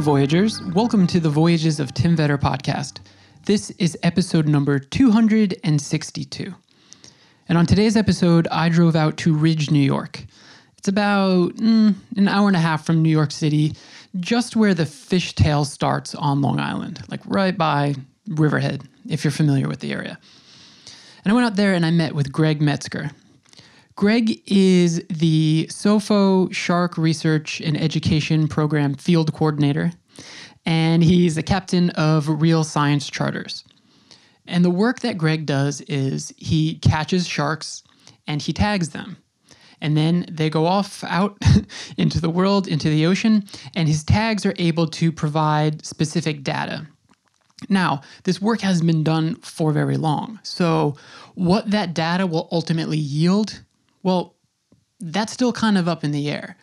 Voyagers. Welcome to the Voyages of Tim Vetter podcast. This is episode number 262. And on today's episode, I drove out to Ridge, New York. It's about mm, an hour and a half from New York City, just where the fishtail starts on Long Island, like right by Riverhead, if you're familiar with the area. And I went out there and I met with Greg Metzger. Greg is the SOFO Shark Research and Education Program Field Coordinator, and he's the captain of Reel Science Charters. And the work that Greg does is he catches sharks and he tags them. And then they go off out into the world, into the ocean, and his tags are able to provide specific data. Now, this work hasn't been done for very long. So, what that data will ultimately yield well, that's still kind of up in the air.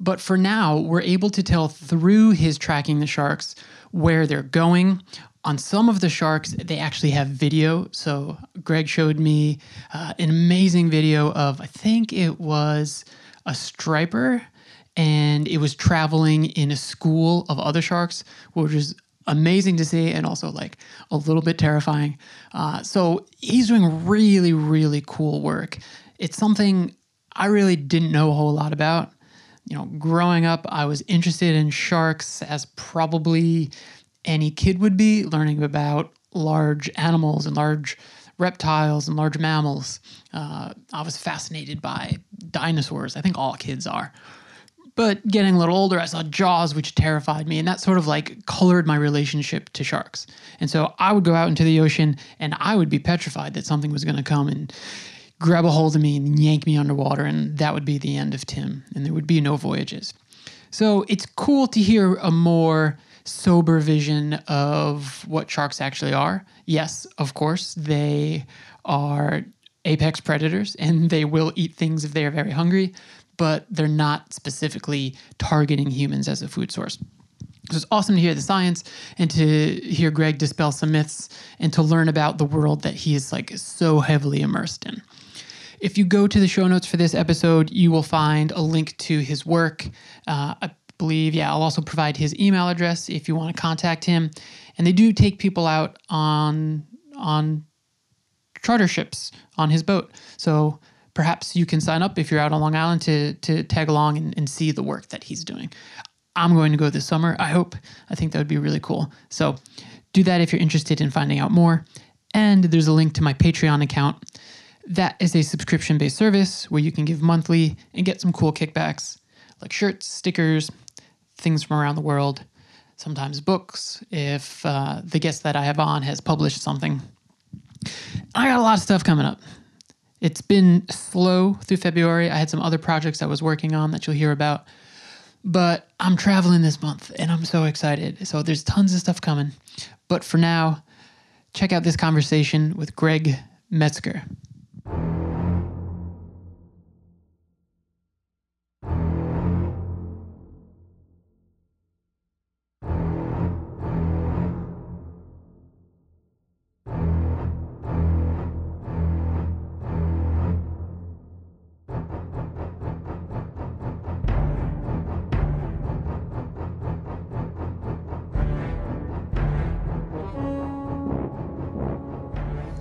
But for now, we're able to tell through his tracking the sharks where they're going. On some of the sharks, they actually have video. So Greg showed me uh, an amazing video of, I think it was a striper, and it was traveling in a school of other sharks, which is amazing to see and also like a little bit terrifying. Uh, so he's doing really, really cool work it's something I really didn't know a whole lot about. You know, growing up, I was interested in sharks as probably any kid would be, learning about large animals and large reptiles and large mammals. Uh, I was fascinated by dinosaurs. I think all kids are. But getting a little older, I saw Jaws, which terrified me, and that sort of like colored my relationship to sharks. And so I would go out into the ocean and I would be petrified that something was going to come and grab a hold of me and yank me underwater, and that would be the end of Tim, and there would be no voyages. So it's cool to hear a more sober vision of what sharks actually are. Yes, of course, they are apex predators and they will eat things if they are very hungry, but they're not specifically targeting humans as a food source. So it's awesome to hear the science and to hear Greg dispel some myths and to learn about the world that he is like so heavily immersed in. If you go to the show notes for this episode, you will find a link to his work. Uh, I believe, yeah, I'll also provide his email address if you want to contact him. And they do take people out on on charter ships on his boat. So perhaps you can sign up if you're out on Long Island to to tag along and, and see the work that he's doing. I'm going to go this summer. I hope. I think that would be really cool. So do that if you're interested in finding out more. And there's a link to my Patreon account. That is a subscription based service where you can give monthly and get some cool kickbacks like shirts, stickers, things from around the world, sometimes books if uh, the guest that I have on has published something. I got a lot of stuff coming up. It's been slow through February. I had some other projects I was working on that you'll hear about. But I'm traveling this month and I'm so excited. So there's tons of stuff coming. But for now, check out this conversation with Greg Metzger.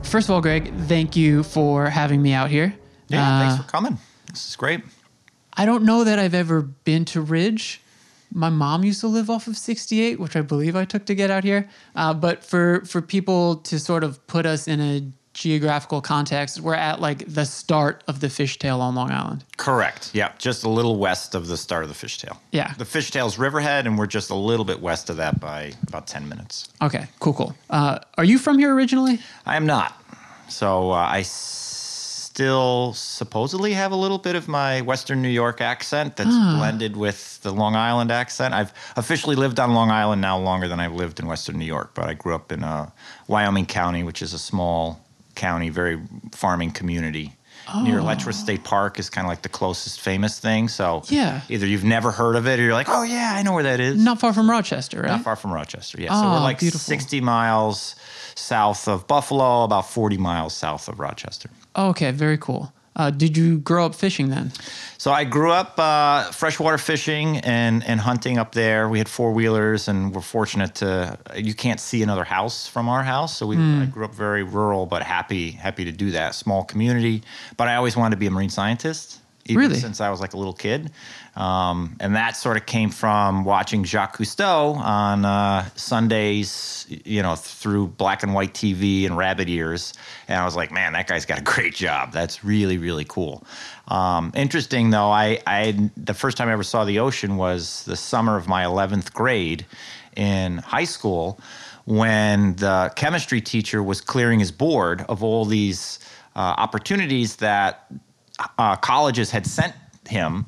First of all, Greg, thank you for having me out here. Yeah, uh, thanks for coming. This is great. I don't know that I've ever been to Ridge. My mom used to live off of 68, which I believe I took to get out here. Uh, but for for people to sort of put us in a geographical context, we're at like the start of the fishtail on Long Island. Correct. Yeah, just a little west of the start of the fishtail. Yeah. The fishtail's Riverhead, and we're just a little bit west of that by about 10 minutes. Okay, cool, cool. Uh, are you from here originally? I am not. So uh, I still supposedly have a little bit of my Western New York accent that's ah. blended with the Long Island accent. I've officially lived on Long Island now longer than I've lived in Western New York, but I grew up in uh, Wyoming County, which is a small county, very farming community. Oh. Near Letchworth State Park is kind of like the closest famous thing. So yeah, either you've never heard of it or you're like, oh yeah, I know where that is. Not far from Rochester, right? Not far from Rochester. Yeah. Oh, so we're ah, like beautiful. 60 miles south of Buffalo, about 40 miles south of Rochester. okay, very cool. Uh, did you grow up fishing then? So I grew up uh, freshwater fishing and, and hunting up there. We had four wheelers, and we're fortunate to. You can't see another house from our house, so we I grew up very rural, but happy happy to do that. Small community, but I always wanted to be a marine scientist. Even Really? Since I was like a little kid, um, and that sort of came from watching Jacques Cousteau on uh, Sundays, you know, through black and white TV and rabbit ears. And I was like, man, that guy's got a great job. That's really, really cool. Um, interesting though, I, I the first time I ever saw the ocean was the summer of my 11th grade in high school when the chemistry teacher was clearing his board of all these uh, opportunities that uh, colleges had sent him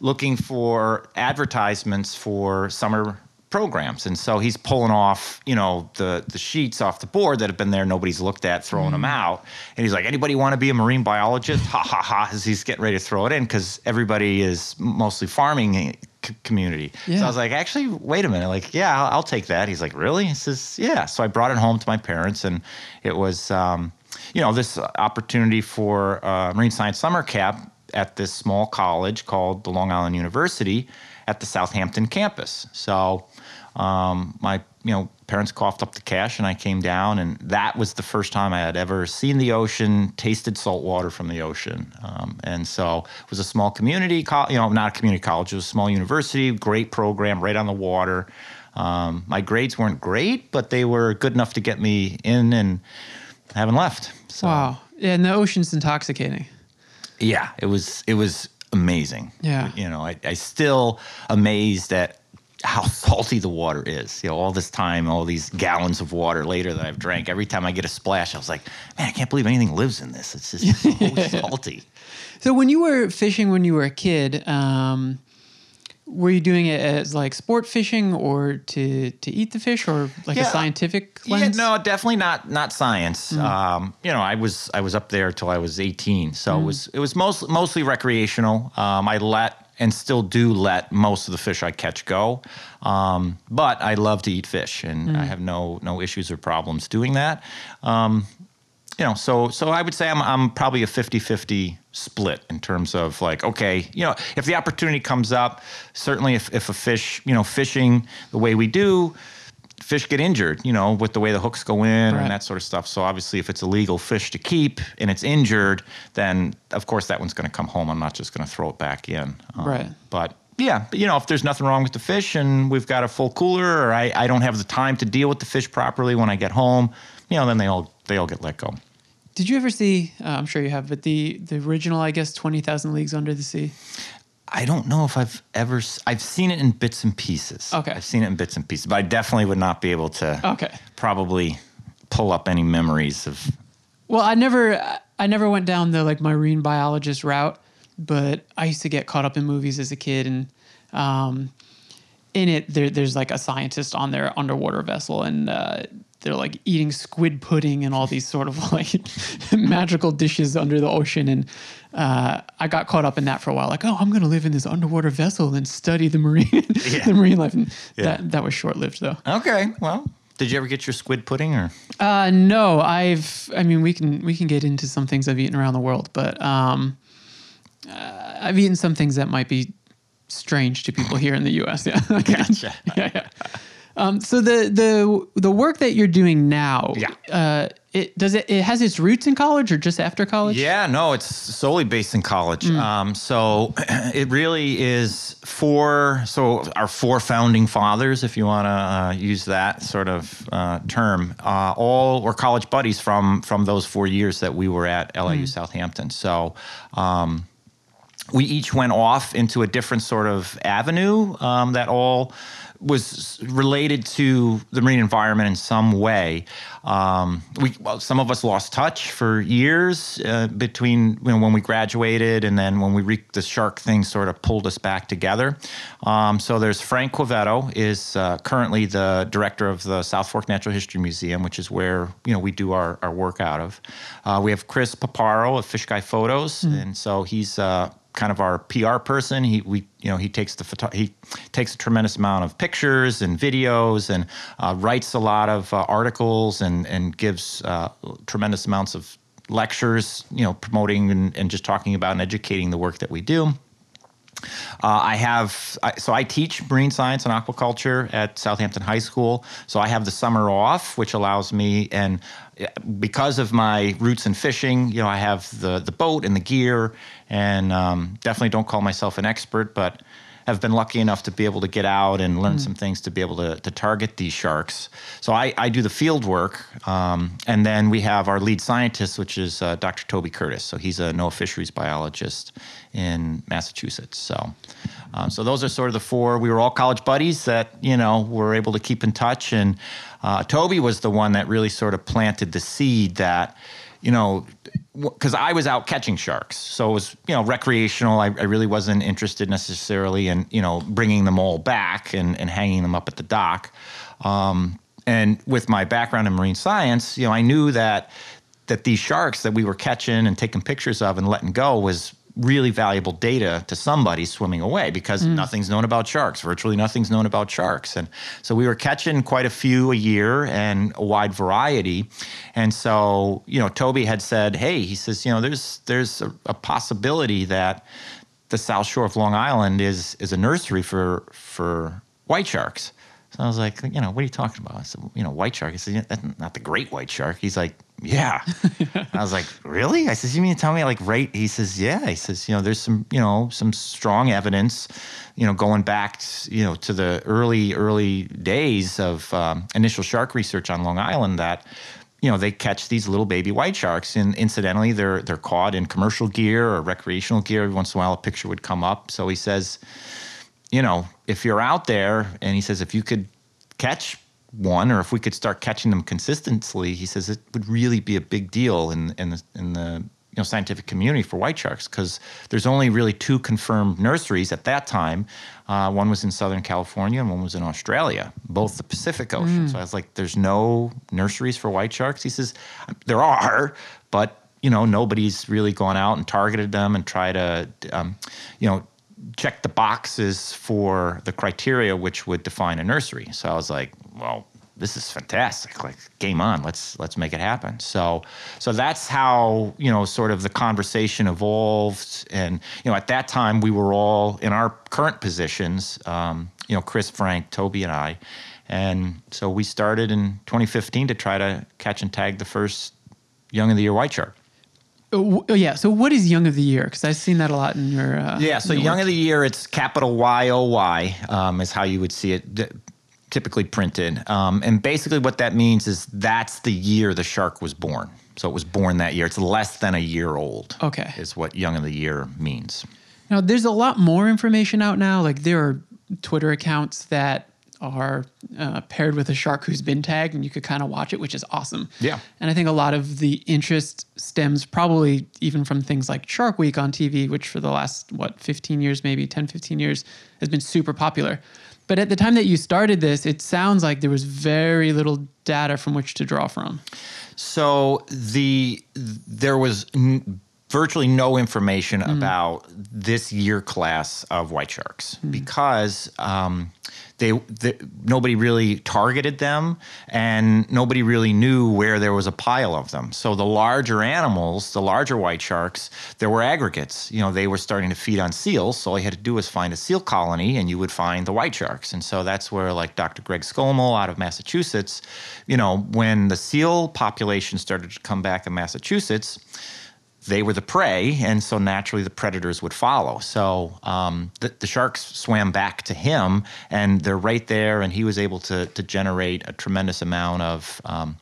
looking for advertisements for summer programs. And so he's pulling off you know the the sheets off the board that have been there nobody's looked at throwing them out. And he's like anybody want to be a marine biologist? Ha ha ha as he's getting ready to throw it in because everybody is mostly farming c- community. So i was like actually wait a minute like yeah I'll, I'll take that. He's like really? He says yeah. So i brought it home to my parents and it was um, you know this opportunity for uh, marine science summer camp at this small college called the Long Island University at the Southampton campus. So um, my you know parents coughed up the cash and I came down and that was the first time I had ever seen the ocean, tasted salt water from the ocean. Um, and so it was a small community, co- you know, not a community college, it was a small university, great program right on the water. Um, my grades weren't great, but they were good enough to get me in and I haven't left. So Wow. Yeah, and the ocean's intoxicating. yeah, it was it was amazing. Yeah. you know, I, I still amazed at how salty the water is. You know, all this time, all these gallons of water later that I've drank. Every time I get a splash, I was like, man, I can't believe anything lives in this. It's just so salty. So when you were fishing when you were a kid, um, were you doing it as like sport fishing or to to eat the fish or like a scientific lens? Yeah, no, definitely not not science. Um, you know, I was I was up there till I was 18, so it was it was most, mostly recreational. Um, I let and still do let most of the fish I catch go, um, but I love to eat fish, and I have no no issues or problems doing that. Um, you know, so so I would say I'm I'm probably a 50-50 split in terms of like, okay, you know, if the opportunity comes up, certainly if, if a fish, you know, fishing the way we do, fish get injured, you know, with the way the hooks go in Right. and that sort of stuff. So obviously if it's a legal fish to keep and it's injured, then of course that one's gonna come home. I'm not just gonna throw it back in. Um, Right. But yeah, but, you know, if there's nothing wrong with the fish and we've got a full cooler or I, I don't have the time to deal with the fish properly when I get home, you know, then they all they all get let go. Did you ever see? Uh, I'm sure you have, but the the original, I guess, Twenty Thousand Leagues Under the Sea. I don't know if I've ever I've seen it in bits and pieces. Okay. I've seen it in bits and pieces, but I definitely would not be able to Okay. probably pull up any memories of Well, I never I never went down the like marine biologist route, but I used to get caught up in movies as a kid, and um, in it there, there's like a scientist on their underwater vessel, and uh, they're like eating squid pudding and all these sort of like magical dishes under the ocean, and uh, I got caught up in that for a while. Like, oh, I'm gonna live in this underwater vessel and study the marine the marine life, and Yeah. that that was short lived though. Okay, well, did you ever get your squid pudding or Uh, no, I've. I mean, we can we can get into some things I've eaten around the world, but um, uh, I've eaten some things that might be strange to people here in the U.S. Yeah, Gotcha. yeah, yeah. Um, so the the the work that you're doing now, Yeah. uh, it does it it has its roots in college or just after college? Yeah, no, it's solely based in college. Um, so it really is for so our four founding fathers, if you want to uh, use that sort of uh, term, uh, all were college buddies from from those four years that we were at LIU Southampton. So. Um, we each went off into a different sort of avenue um, that all was related to the marine environment in some way. Um, we well, some of us lost touch for years uh, between you know, when we graduated and then when we re- the shark thing sort of pulled us back together. Um, so there's Frank Quevedo is uh, currently the director of the South Fork Natural History Museum, which is where you know we do our, our work out of. Uh, we have Chris Paparo of Fish Guy Photos, and so he's uh, kind of our PR person. He we you know he takes the photo he takes a tremendous amount of pictures and videos and uh, writes a lot of uh, articles and and gives uh, tremendous amounts of lectures, you know, promoting and, and just talking about and educating the work that we do. Uh, I have, I, so I teach marine science and aquaculture at Southampton High School. So I have the summer off, which allows me, and because of my roots in fishing, you know, I have the the boat and the gear, and um, definitely don't call myself an expert, but have been lucky enough to be able to get out and learn mm. some things to be able to, to target these sharks. So I, I do the field work, um, and then we have our lead scientist, which is uh, Dr. Toby Curtis. So he's a NOAA fisheries biologist in Massachusetts. So, um, so those are sort of the four. We were all college buddies that you know were able to keep in touch, and uh, Toby was the one that really sort of planted the seed that you know, because I was out catching sharks, so it was you know recreational. I, I, really wasn't interested necessarily in you know bringing them all back and, and hanging them up at the dock. Um, and with my background in marine science, you know, I knew that that these sharks that we were catching and taking pictures of and letting go was really valuable data to somebody swimming away because mm. nothing's known about sharks. Virtually nothing's known about sharks. And so we were catching quite a few a year and a wide variety. And so, you know, Toby had said, hey, he says, you know, there's there's a, a possibility that the South Shore of Long Island is is a nursery for for white sharks. So I was like, you know, what are you talking about? I said, you know, white shark. He said, that's not the great white shark. He's like, yeah. I was like, really? I says, you mean to tell me like right? He says, yeah. He says, you know, there's some, you know, some strong evidence, you know, going back, you know, to the early, early days of um, initial shark research on Long Island that, you know, they catch these little baby white sharks, and incidentally, they're they're caught in commercial gear or recreational gear. Every once in a while, a picture would come up. So he says, you know, if you're out there, and he says, if you could catch one, or if we could start catching them consistently, he says it would really be a big deal in in the, in the you know scientific community for white sharks because there's only really two confirmed nurseries at that time. Uh, one was in Southern California and one was in Australia, both the Pacific Ocean. Mm. So I was like, "There's no nurseries for white sharks." He says, "There are, but you know nobody's really gone out and targeted them and try to um, you know check the boxes for the criteria which would define a nursery. So I was like, well, this is fantastic. Like game on. Let's let's make it happen. So so that's how, you know, sort of the conversation evolved and you know, at that time we were all in our current positions, um, you know, Chris, Frank, Toby and I. And so we started in 2015 to try to catch and tag the first young of the year white shark. Oh, oh, yeah. So what is Young of the Year? Because I've seen that a lot in your. Uh, yeah. So Young work. of the Year, it's capital Y O Y um, is how you would see it typically printed. Um, and basically, what that means is that's the year the shark was born. So it was born that year. It's less than a year old. Okay. Is what Young of the Year means. Now, there's a lot more information out now. Like there are Twitter accounts that are uh, paired with a shark who's been tagged, and you could kind of watch it, which is awesome. Yeah. And I think a lot of the interest stems probably even from things like Shark Week on TV, which for the last, what, 15 years, maybe 10, 15 years, has been super popular. But at the time that you started this, it sounds like there was very little data from which to draw from. So the there was n- virtually no information mm. about this year class of white sharks mm. because um, they, they, nobody really targeted them and nobody really knew where there was a pile of them. So the larger animals the larger white sharks there were aggregates. You know they were starting to feed on seals. So all you had to do was find a seal colony and you would find the white sharks. And so that's where like dr greg Skomal out of massachusetts you know when the seal population started to come back in massachusetts they were the prey, and so naturally the predators would follow. So um, the, the, sharks swam back to him, and they're right there, and he was able to, to generate a tremendous amount of. Um,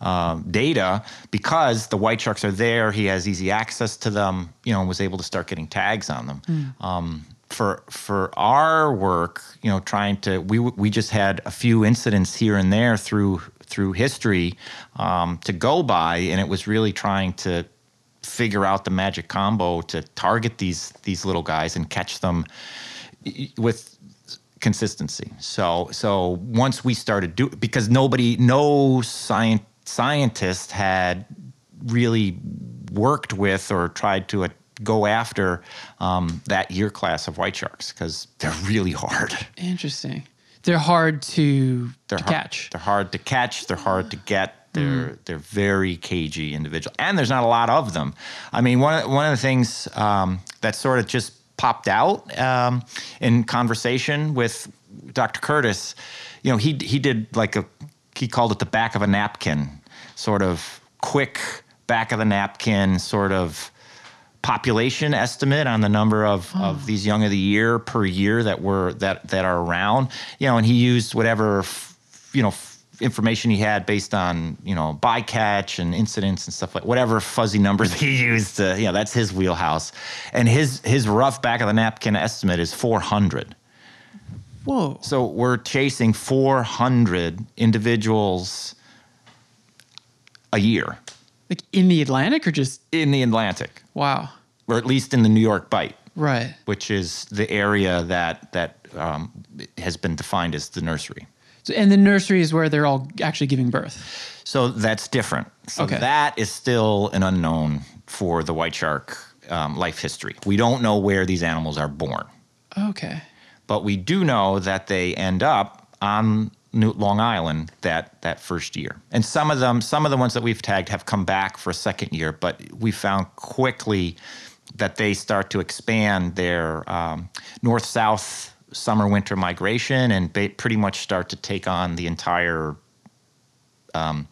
uh, data because the white sharks are there. He has easy access to them, you know, and was able to start getting tags on them. Mm. Um, for for our work, you know, trying to we we just had a few incidents here and there through through history um, to go by, and it was really trying to figure out the magic combo to target these these little guys and catch them with consistency. So so once we started do because nobody no science scientist had really worked with or tried to uh, go after um, that year class of white sharks because they're really hard. Interesting. They're hard to, they're to hard, catch. They're hard to catch. They're hard to get They're they're very cagey individual, and there's not a lot of them. I mean, one of, one of the things um, that sort of just popped out um, in conversation with Dr. Curtis, you know, he he did like a he called it the back of a napkin, sort of quick back of the napkin sort of population estimate on the number of, of these young of the year per year that were that that are around you know and he used whatever f- you know information he had based on you know bycatch and incidents and stuff like whatever fuzzy numbers he used to you know that's his wheelhouse and his his rough back of the napkin estimate is 400 Whoa. so we're chasing 400 individuals a year Like in the Atlantic or just in the Atlantic wow. or at least in the New York Bight Right. which is the area that that um, has been defined as the nursery. So, and the nursery is where they're all actually giving birth. So that's different. So Okay. that is still an unknown for the white shark um, life history. We don't know where these animals are born, Okay. but we do know that they end up on New Long Island that that first year. And some of them, some of the ones that we've tagged have come back for a second year, but we found quickly that they start to expand their um, north-south summer-winter migration and ba- pretty much start to take on the entire um,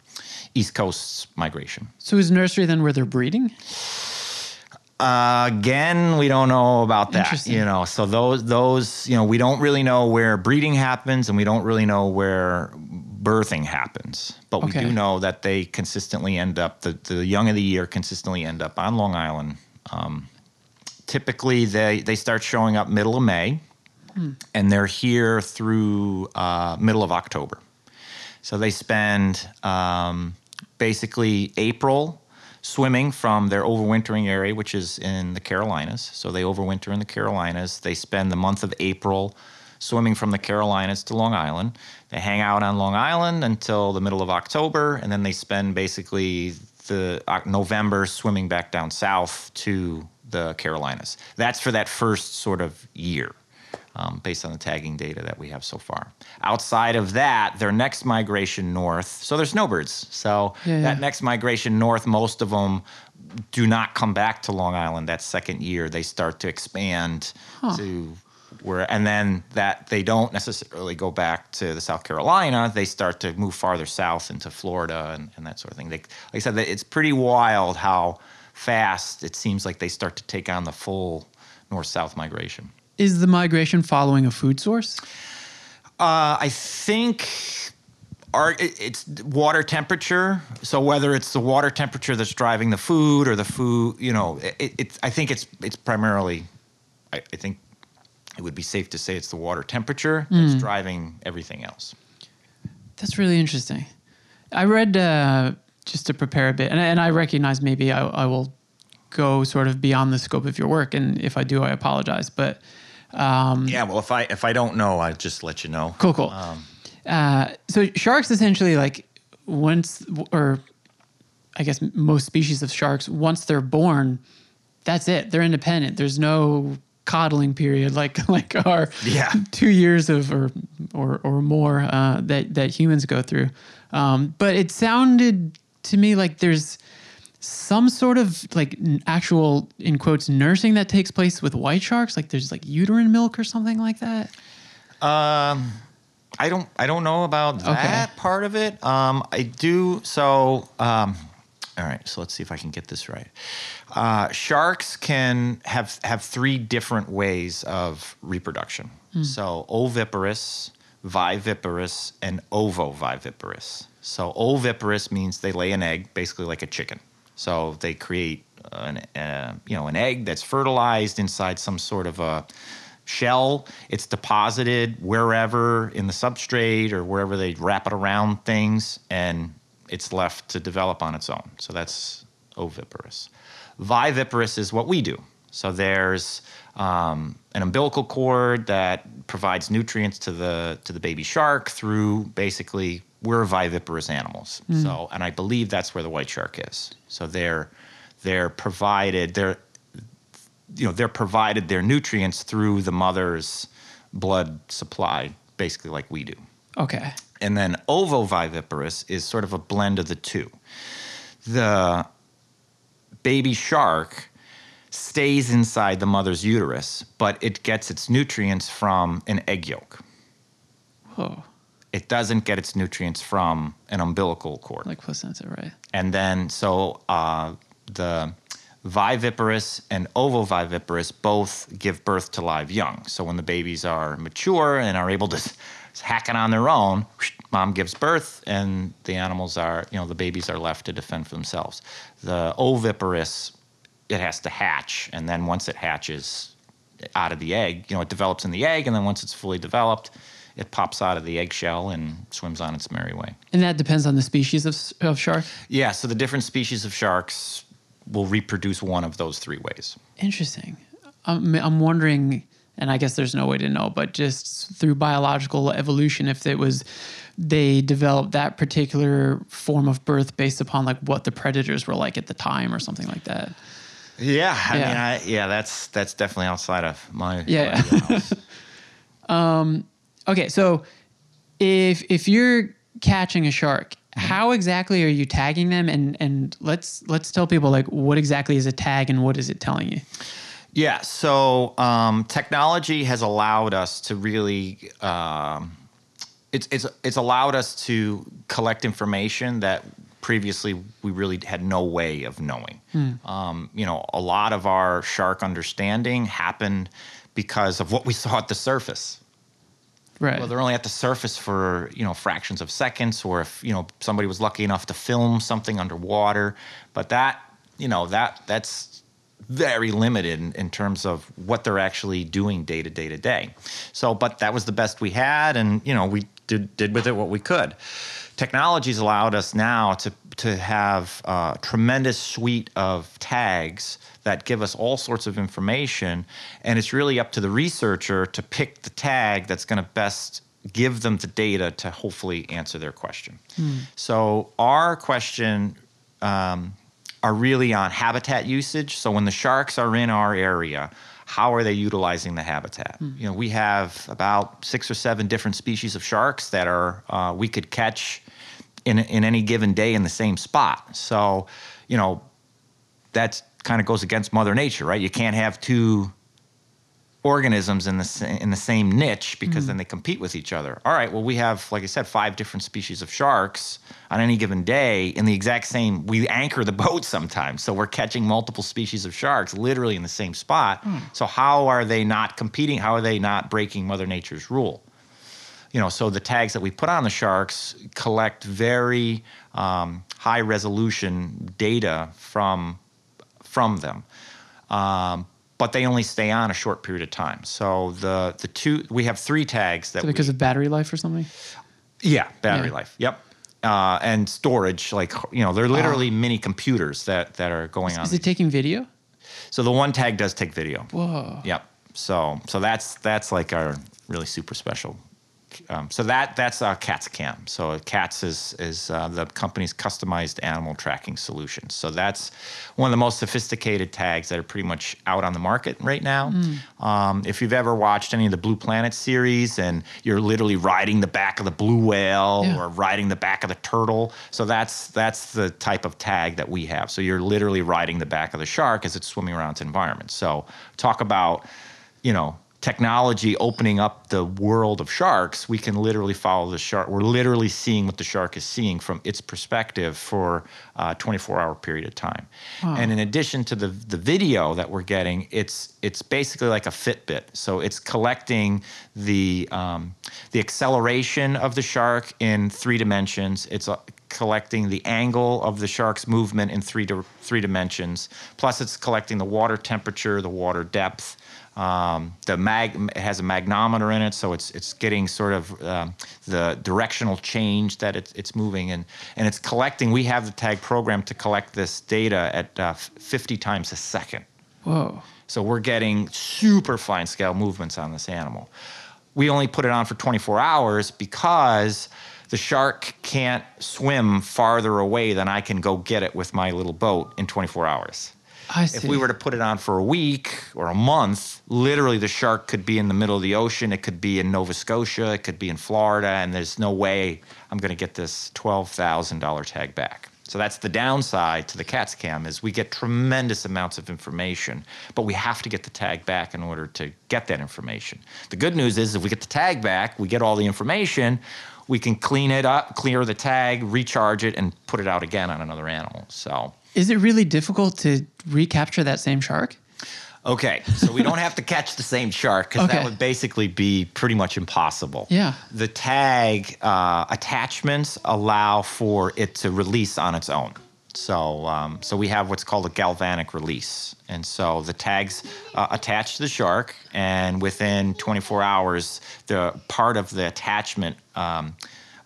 East Coast migration. So is nursery then where they're breeding? Uh, again, we don't know about that. You know, so those those you know we don't really know where breeding happens, and we don't really know where birthing happens. But we do know that they consistently end up the the young of the year consistently end up on Long Island. Um, typically, they they start showing up middle of May, and they're here through uh, middle of October. So they spend um, basically April swimming from their overwintering area, which is in the Carolinas. So they overwinter in the Carolinas. They spend the month of April swimming from the Carolinas to Long Island. They hang out on Long Island until the middle of October, and then they spend basically the Oc- November swimming back down south to the Carolinas. That's for that first sort of year um, based on the tagging data that we have so far. Outside of that, their next migration north, so they're snowbirds. So Yeah, yeah. that next migration north, most of them do not come back to Long Island that second year. They start to expand to where, and then that they don't necessarily go back to the South Carolina. They start to move farther south into Florida and, and that sort of thing. They, like I said, it's pretty wild how fast it seems like they start to take on the full north-south migration. Is the migration following a food source? Uh, I think our, it's water temperature. So whether it's the water temperature that's driving the food or the food, you know, it, it's I think it's it's primarily, I, I think it would be safe to say it's the water temperature that's driving everything else. That's really interesting. I read uh, just to prepare a bit, and, and I recognize maybe I, I will go sort of beyond the scope of your work, and if I do, I apologize. But Yeah, well, if I if I don't know, I just let you know. cool, cool. uh, so sharks essentially like once, or I guess most species of sharks, once they're born, that's it. They're independent. There's no coddling period like like our Yeah. two years of or or or more uh, that that humans go through. Um, but it sounded to me like there's some sort of like actual in quotes nursing that takes place with white sharks. Like there's like uterine milk or something like that. um I don't I don't know about that part of it. Um, I do so. Um, all right, so let's see if I can get this right. Uh, sharks can have have three different ways of reproduction. So oviparous, viviparous, and ovoviviparous. So oviparous means they lay an egg, basically like a chicken. So they create an uh, you know an egg that's fertilized inside some sort of a shell. It's deposited wherever in the substrate or wherever they wrap it around things, and it's left to develop on its own. So that's oviparous. Viviparous is what we do. So there's um, an umbilical cord that provides nutrients to the to the baby shark through basically we're viviparous animals. Mm. So and I believe that's where the white shark is. So they're they're provided they're you know they're provided their nutrients through the mother's blood supply basically like we do Okay. And then ovoviviparous is sort of a blend of the two. The baby shark stays inside the mother's uterus, but it gets its nutrients from an egg yolk. Whoa. It doesn't get its nutrients from an umbilical cord. Like placenta, right? And then, so uh, the viviparous and ovoviviparous both give birth to live young. So when the babies are mature and are able to hack it on their own, mom gives birth, and the animals are, you know, the babies are left to defend for themselves. The oviparous, it has to hatch, and then once it hatches out of the egg, you know, it develops in the egg, and then once it's fully developed, it pops out of the eggshell and swims on its merry way. And that depends on the species of, of shark. Yeah, so the different species of sharks will reproduce one of those three ways. Interesting. Um, I'm, I'm wondering, and I guess there's no way to know, but just through biological evolution, if it was they developed that particular form of birth based upon like what the predators were like at the time or something like that. Yeah, I Yeah. mean, I, yeah, that's that's definitely outside of my Yeah. my wheelhouse. Um, Okay, so if if you're catching a shark, how exactly are you tagging them? And and let's let's tell people like what exactly is a tag and what is it telling you? yeah. So um, technology has allowed us to really. Um, it's, it's, it's allowed us to collect information that previously we really had no way of knowing. Um, you know, a lot of our shark understanding happened because of what we saw at the surface. Right. Well, they're only at the surface for you know fractions of seconds, or if you know somebody was lucky enough to film something underwater. But that you know that that's very limited in, in terms of what they're actually doing day to day to day. So, but that was the best we had, and you know we did did with it what we could. Technology's allowed us now to to have a tremendous suite of tags that give us all sorts of information, and it's really up to the researcher to pick the tag that's going to best give them the data to hopefully answer their question. So our question um, are really on habitat usage. So when the sharks are in our area, how are they utilizing the habitat? You know, we have about six or seven different species of sharks that are uh, we could catch in in any given day in the same spot. So, you know, that kind of goes against Mother Nature, right? You can't have two organisms in the in the same niche because then mm-hmm. they compete with each other. All right, well we have like I said five different species of sharks on any given day in the exact same we anchor the boat sometimes. So we're catching multiple species of sharks literally in the same spot. Hmm. So how are they not competing? How are they not breaking mother nature's rule? You know, so the tags that we put on the sharks collect very um, high resolution data from from them, um, but they only stay on a short period of time. So the the two we have three tags that because we, of battery life or something? yeah battery Yeah. life. Yep. Uh, and storage, like you know, they're literally mini computers that that are going on. Is it taking video? so the one tag does take video. Whoa. Yep. So so that's that's like our really super special. Um, so that that's uh, Cats Cam. So Cats is is uh, the company's customized animal tracking solution. So that's one of the most sophisticated tags that are pretty much out on the market right now. Um, if you've ever watched any of the Blue Planet series and you're literally riding the back of the blue whale Yeah. or riding the back of the turtle, so that's that's the type of tag that we have. So you're literally riding the back of the shark as it's swimming around its environment. So talk about, you know, technology opening up the world of sharks. We can literally follow the shark. We're literally seeing what the shark is seeing from its perspective for a 24-hour period of time. And in addition to the the video that we're getting, it's it's basically like a Fitbit. So it's collecting the um, the acceleration of the shark in three dimensions. It's uh, collecting the angle of the shark's movement in three di- three dimensions. Plus, it's collecting the water temperature, the water depth. Um, the mag it has a magnometer in it, so it's it's getting sort of um, the directional change that it's it's moving and and it's collecting. We have the tag program to collect this data at uh, 50 times a second. Whoa. So we're getting super fine scale movements on this animal. We only put it on for 24 hours because the shark can't swim farther away than I can go get it with my little boat in 24 hours. I if we were to put it on for a week or a month, literally the shark could be in the middle of the ocean. It could be in Nova Scotia. It could be in Florida, and there's no way I'm going to get this twelve thousand dollar tag back. So that's the downside to the CATS cam is we get tremendous amounts of information, but we have to get the tag back in order to get that information. The good news is if we get the tag back, we get all the information, we can clean it up, clear the tag, recharge it, and put it out again on another animal. So Is it really difficult to recapture that same shark? Okay, so we don't have to catch the same shark because Okay. that would basically be pretty much impossible. Yeah. The tag uh, attachments allow for it to release on its own. So, um, so we have what's called a galvanic release, and so the tags uh, attach to the shark, and within 24 hours, the part of the attachment um,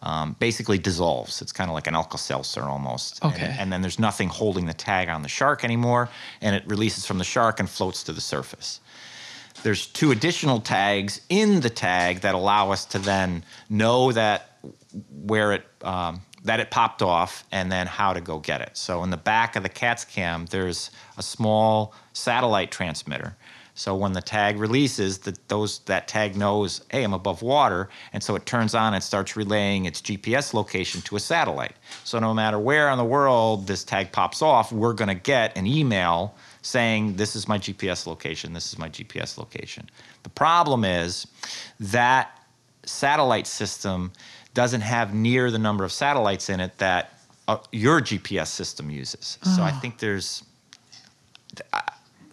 um, basically dissolves. It's kind of like an Alka-Seltzer almost. And- Okay. and then there's nothing holding the tag on the shark anymore, and it releases from the shark and floats to the surface. There's two additional tags in the tag that allow us to then know that where it um, that it popped off and then how to go get it. So in the back of the CATS cam, there's a small satellite transmitter. So when the tag releases, that those that tag knows, hey, I'm above water, and so it turns on and starts relaying its GPS location to a satellite. So no matter where in the world this tag pops off, we're going to get an email saying this is my GPS location, this is my GPS location. The problem is that satellite system doesn't have near the number of satellites in it that uh, your GPS system uses. So I think there's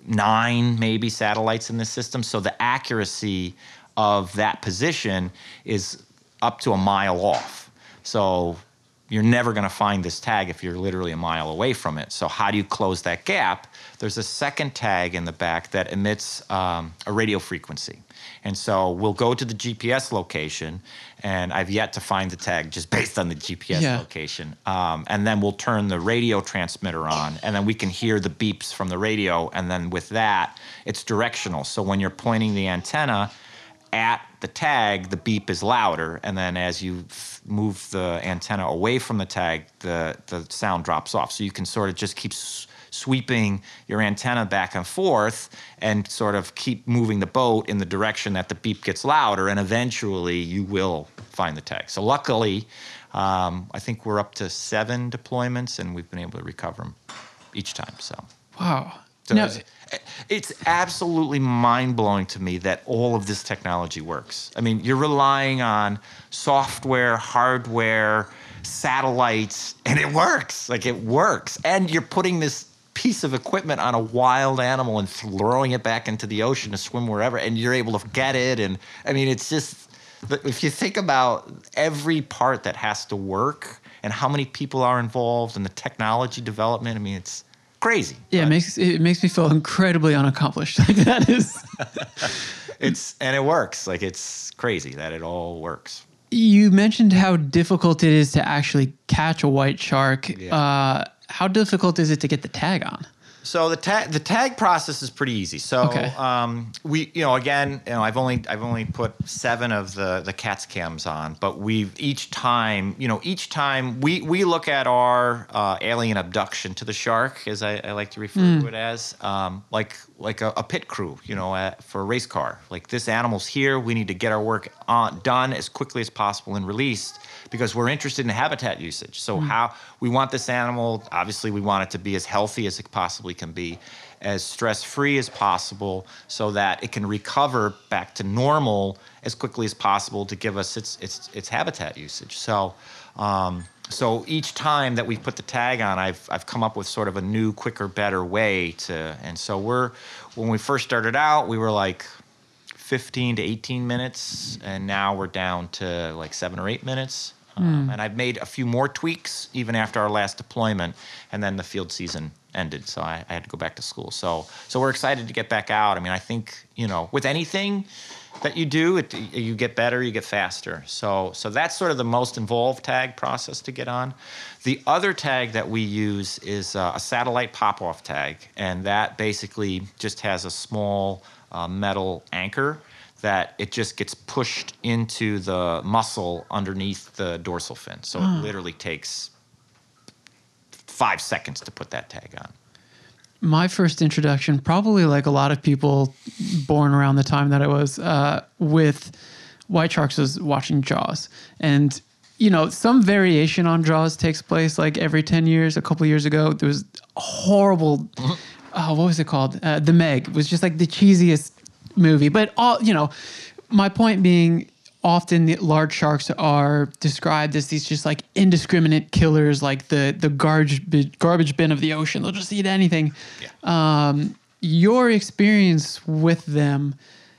nine maybe satellites in the system. So the accuracy of that position is up to a mile off. So you're never going to find this tag if you're literally a mile away from it. So how do you close that gap? There's a second tag in the back that emits um, a radio frequency. And so we'll go to the GPS location, and I've yet to find the tag just based on the GPS Yeah. location. Um, and then we'll turn the radio transmitter on, and then we can hear the beeps from the radio. And then with that, it's directional. So when you're pointing the antenna at the tag, the beep is louder. And then as you f- move the antenna away from the tag, the, the sound drops off. So you can sort of just keep s- sweeping your antenna back and forth and sort of keep moving the boat in the direction that the beep gets louder. And eventually you will find the tag. So luckily, um, I think we're up to seven deployments and we've been able to recover them each time. So. Wow. So Now, it's, absolutely mind blowing to me that all of this technology works. I mean, you're relying on software, hardware, satellites, and it works. Like it works. And you're putting this piece of equipment on a wild animal and throwing it back into the ocean to swim wherever, and you're able to get it. And I mean, it's just, if you think about every part that has to work and how many people are involved and the technology development, I mean, it's crazy. yeah, it makes it makes me feel incredibly unaccomplished. Like that is. it's and it works like it's crazy that it all works You mentioned how difficult it is to actually catch a white shark. Yeah. Uh, how difficult is it to get the tag on? So the tag the tag process is pretty easy. So Okay. um, we you know again you know i've only i've only put seven of the the cats cams on but we've each time you know each time we we look at our uh, alien abduction to the shark as i, I like to refer to it as um, like like a, a pit crew you know for a race car. Like this animal's here. We need to get our work on, done as quickly as possible and released because we're interested in habitat usage. So how we want this animal, obviously we want it to be as healthy as it possibly can be, as stress-free as possible so that it can recover back to normal as quickly as possible to give us its its its habitat usage. So um, so each time that we put the tag on, I've I've come up with sort of a new, quicker, better way to. And so we're when we first started out, we were like 15 to 18 minutes, and now we're down to like seven or eight minutes. Um, and I've made a few more tweaks even after our last deployment, and then the field season ended, so I, I had to go back to school. So, so we're excited to get back out. I mean, I think you know, with anything that you do, it, you get better, you get faster. So, so that's sort of the most involved tag process to get on. The other tag that we use is uh, a satellite pop-off tag, and that basically just has a small uh, metal anchor that it just gets pushed into the muscle underneath the dorsal fin. So it literally takes five seconds to put that tag on. my first introduction, probably like a lot of people born around the time that I was uh, with white sharks, was watching Jaws, and you know some variation on Jaws takes place like every ten years. A couple years ago, there was a horrible. Uh, what was it called? Uh, the Meg It was just like the cheesiest movie, but all you know. My point being, often the large sharks are described as these just like indiscriminate killers, like the the garbage garbage bin of the ocean. They'll just eat anything. Yeah. Um, your experience with them,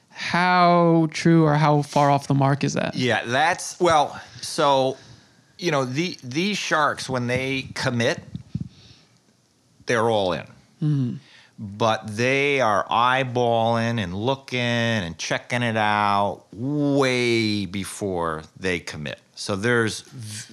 how true or how far off the mark is that? Yeah, that's well. So, you know, the these sharks when they commit, they're all in. But they are eyeballing and looking and checking it out way before they commit. So there's,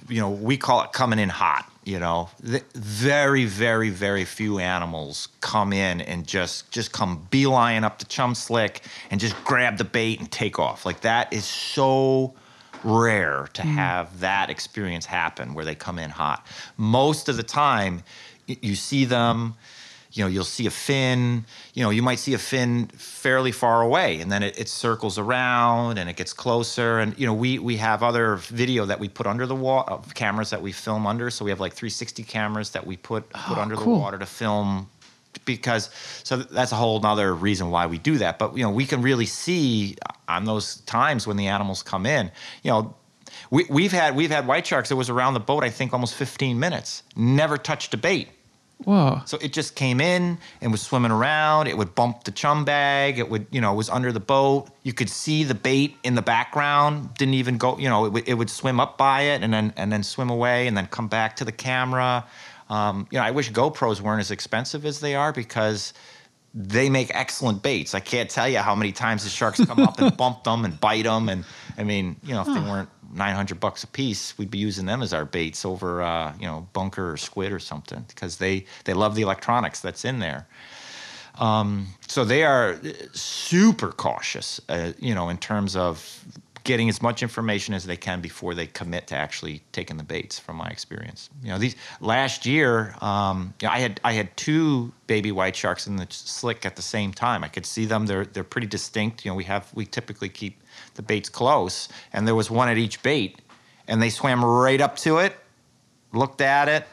you know, we call it coming in hot. You know, very, very, very few animals come in and just just come beeline up the chum slick and just grab the bait and take off. Like that is so rare to mm. have that experience happen where they come in hot. Most of the time, you see them, you know, you'll see a fin, you know, you might see a fin fairly far away and then it, it circles around and it gets closer. And, you know, we, we have other video that we put under the water, uh, cameras that we film under. So we have like 360 cameras that we put, oh, put Oh, under cool. the water to film because so that's a whole nother reason why we do that but you know we can really see on those times when the animals come in you know we, we've had we've had white sharks that was around the boat i think almost 15 minutes never touched a bait Whoa. so it just came in and was swimming around. It would bump the chum bag. It would you know it was under the boat. You could see the bait in the background. Didn't even go you know it, would- it would swim up by it and then and then swim away and then come back to the camera. Um, you know i wish gopros weren't as expensive as they are because they make excellent baits. I can't tell you how many times the sharks come up and bump them and bite them. And I mean, you know, if they weren't 900 bucks a piece, we'd be using them as our baits over, uh, you know, bunker or squid or something because they, they love the electronics that's in there. Um, so they are super cautious, uh, you know, in terms of getting as much information as they can before they commit to actually taking the baits. From my experience, you know, these last year, um, you know, I had I had two baby white sharks in the slick at the same time. I could see them; they're they're pretty distinct. You know, we have we typically keep the baits close, and there was one at each bait, and they swam right up to it, looked at it.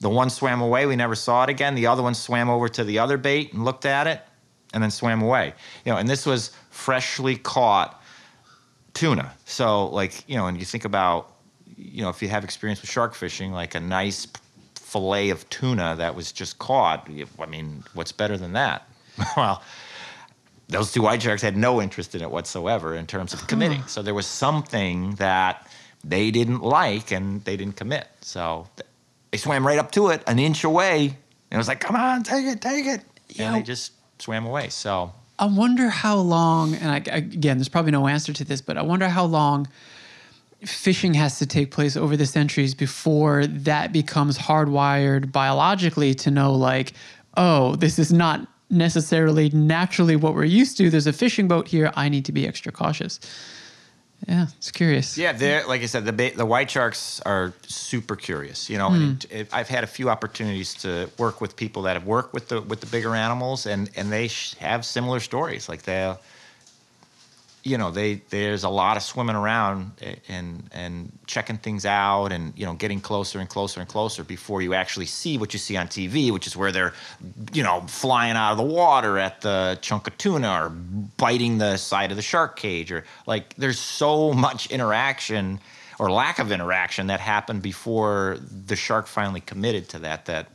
The one swam away. We never saw it again. The other one swam over to the other bait and looked at it, and then swam away. You know, and this was freshly caught tuna. So, like, you know, and you think about, you know, if you have experience with shark fishing, like a nice fillet of tuna that was just caught. I mean, what's better than that? well, those two white sharks had no interest in it whatsoever in terms of hmm. committing. So there was something that they didn't like and they didn't commit. So they swam right up to it, an inch away, and it was like, "Come on, take it, take it," Yeah. and they just swam away. So I wonder how long, and I, again, there's probably no answer to this, but I wonder how long fishing has to take place over the centuries before that becomes hardwired biologically to know, like, oh, this is not necessarily naturally what we're used to. There's a fishing boat here. I need to be extra cautious. Yeah, it's curious. Yeah, they're like I said, the the white sharks are super curious. You know, and hmm. it, it, I've had a few opportunities to work with people that have worked with the with the bigger animals, and and they sh- have similar stories. Like they, you know, they there's a lot of swimming around and and checking things out, and you know, getting closer and closer and closer before you actually see what you see on TV, which is where they're, you know, flying out of the water at the chunk of tuna or biting the side of the shark cage, or like there's so much interaction or lack of interaction that happened before the shark finally committed to that that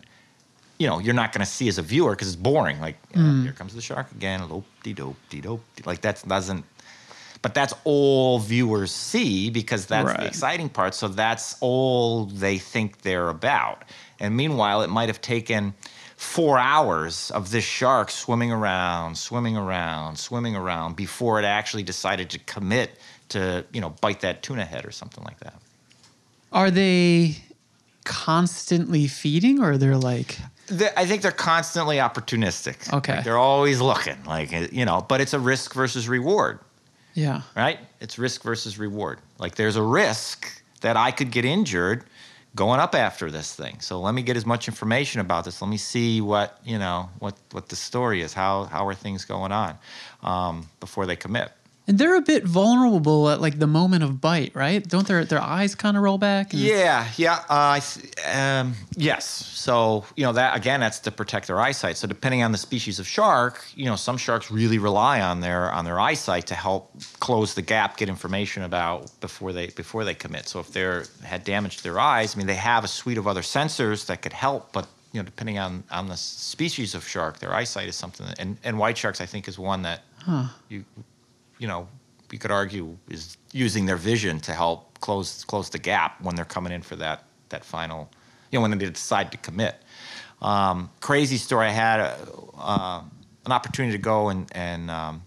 you know you're not going to see as a viewer because it's boring. Like you know, mm. here comes the shark again. Lope de dope de dope like that doesn't but that's all viewers see because that's Right. the exciting part so that's all they think they're about and meanwhile it might have taken four hours of this shark swimming around swimming around swimming around before it actually decided to commit to you know bite that tuna head or something like that Are they constantly feeding or they're like, I think they're constantly opportunistic. Okay. Like, they're always looking, like you know. But it's a risk versus reward, yeah, right? It's risk versus reward. Like there's a risk that I could get injured going up after this thing. So let me get as much information about this. Let me see what you know what what the story is. How how are things going on um, before they commit. And they're a bit vulnerable at like the moment of bite, right? Don't their their eyes kind of roll back? Yeah, yeah, uh, I th- um, yes. So you know that again, that's to protect their eyesight. So depending on the species of shark, you know, some sharks really rely on their on their eyesight to help close the gap, get information about before they before they commit. So if they're had damage to their eyes, I mean, they have a suite of other sensors that could help, but you know, depending on on the species of shark, their eyesight is something. That, and and white sharks, I think, is one that you you know, you could argue is using their vision to help close close the gap when they're coming in for that that final, you know, when they decide to commit. Um, crazy story. I had a, uh, an opportunity to go and and um,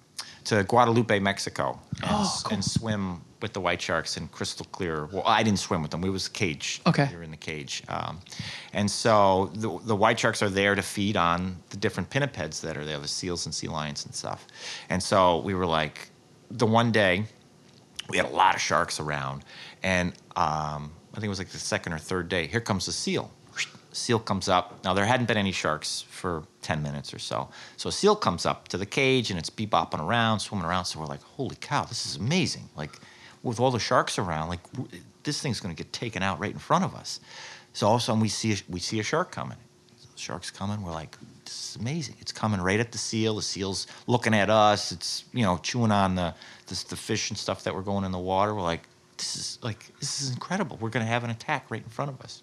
to Guadalupe, Mexico, and, Oh, s- and swim with the white sharks in crystal clear. Well, I didn't swim with them. We was cage. Okay. We were in the cage, um, and so the the white sharks are there to feed on the different pinnipeds that are there, the seals and sea lions and stuff. And so we were like, the one day we had a lot of sharks around, and um, I think it was like the second or third day. Here comes the seal. Seal comes up. Now there hadn't been any sharks for ten minutes or so. So a seal comes up to the cage and it's bebopping around, swimming around. So we're like, holy cow, this is amazing! Like with all the sharks around, like this thing's going to get taken out right in front of us. So all of a sudden we see a, we see a shark coming. The shark's coming. We're like, is amazing. It's coming right at the seal. The seal's looking at us. It's you know chewing on the the, the fish and stuff that were going in the water. We're like, this is like this is incredible. We're going to have an attack right in front of us.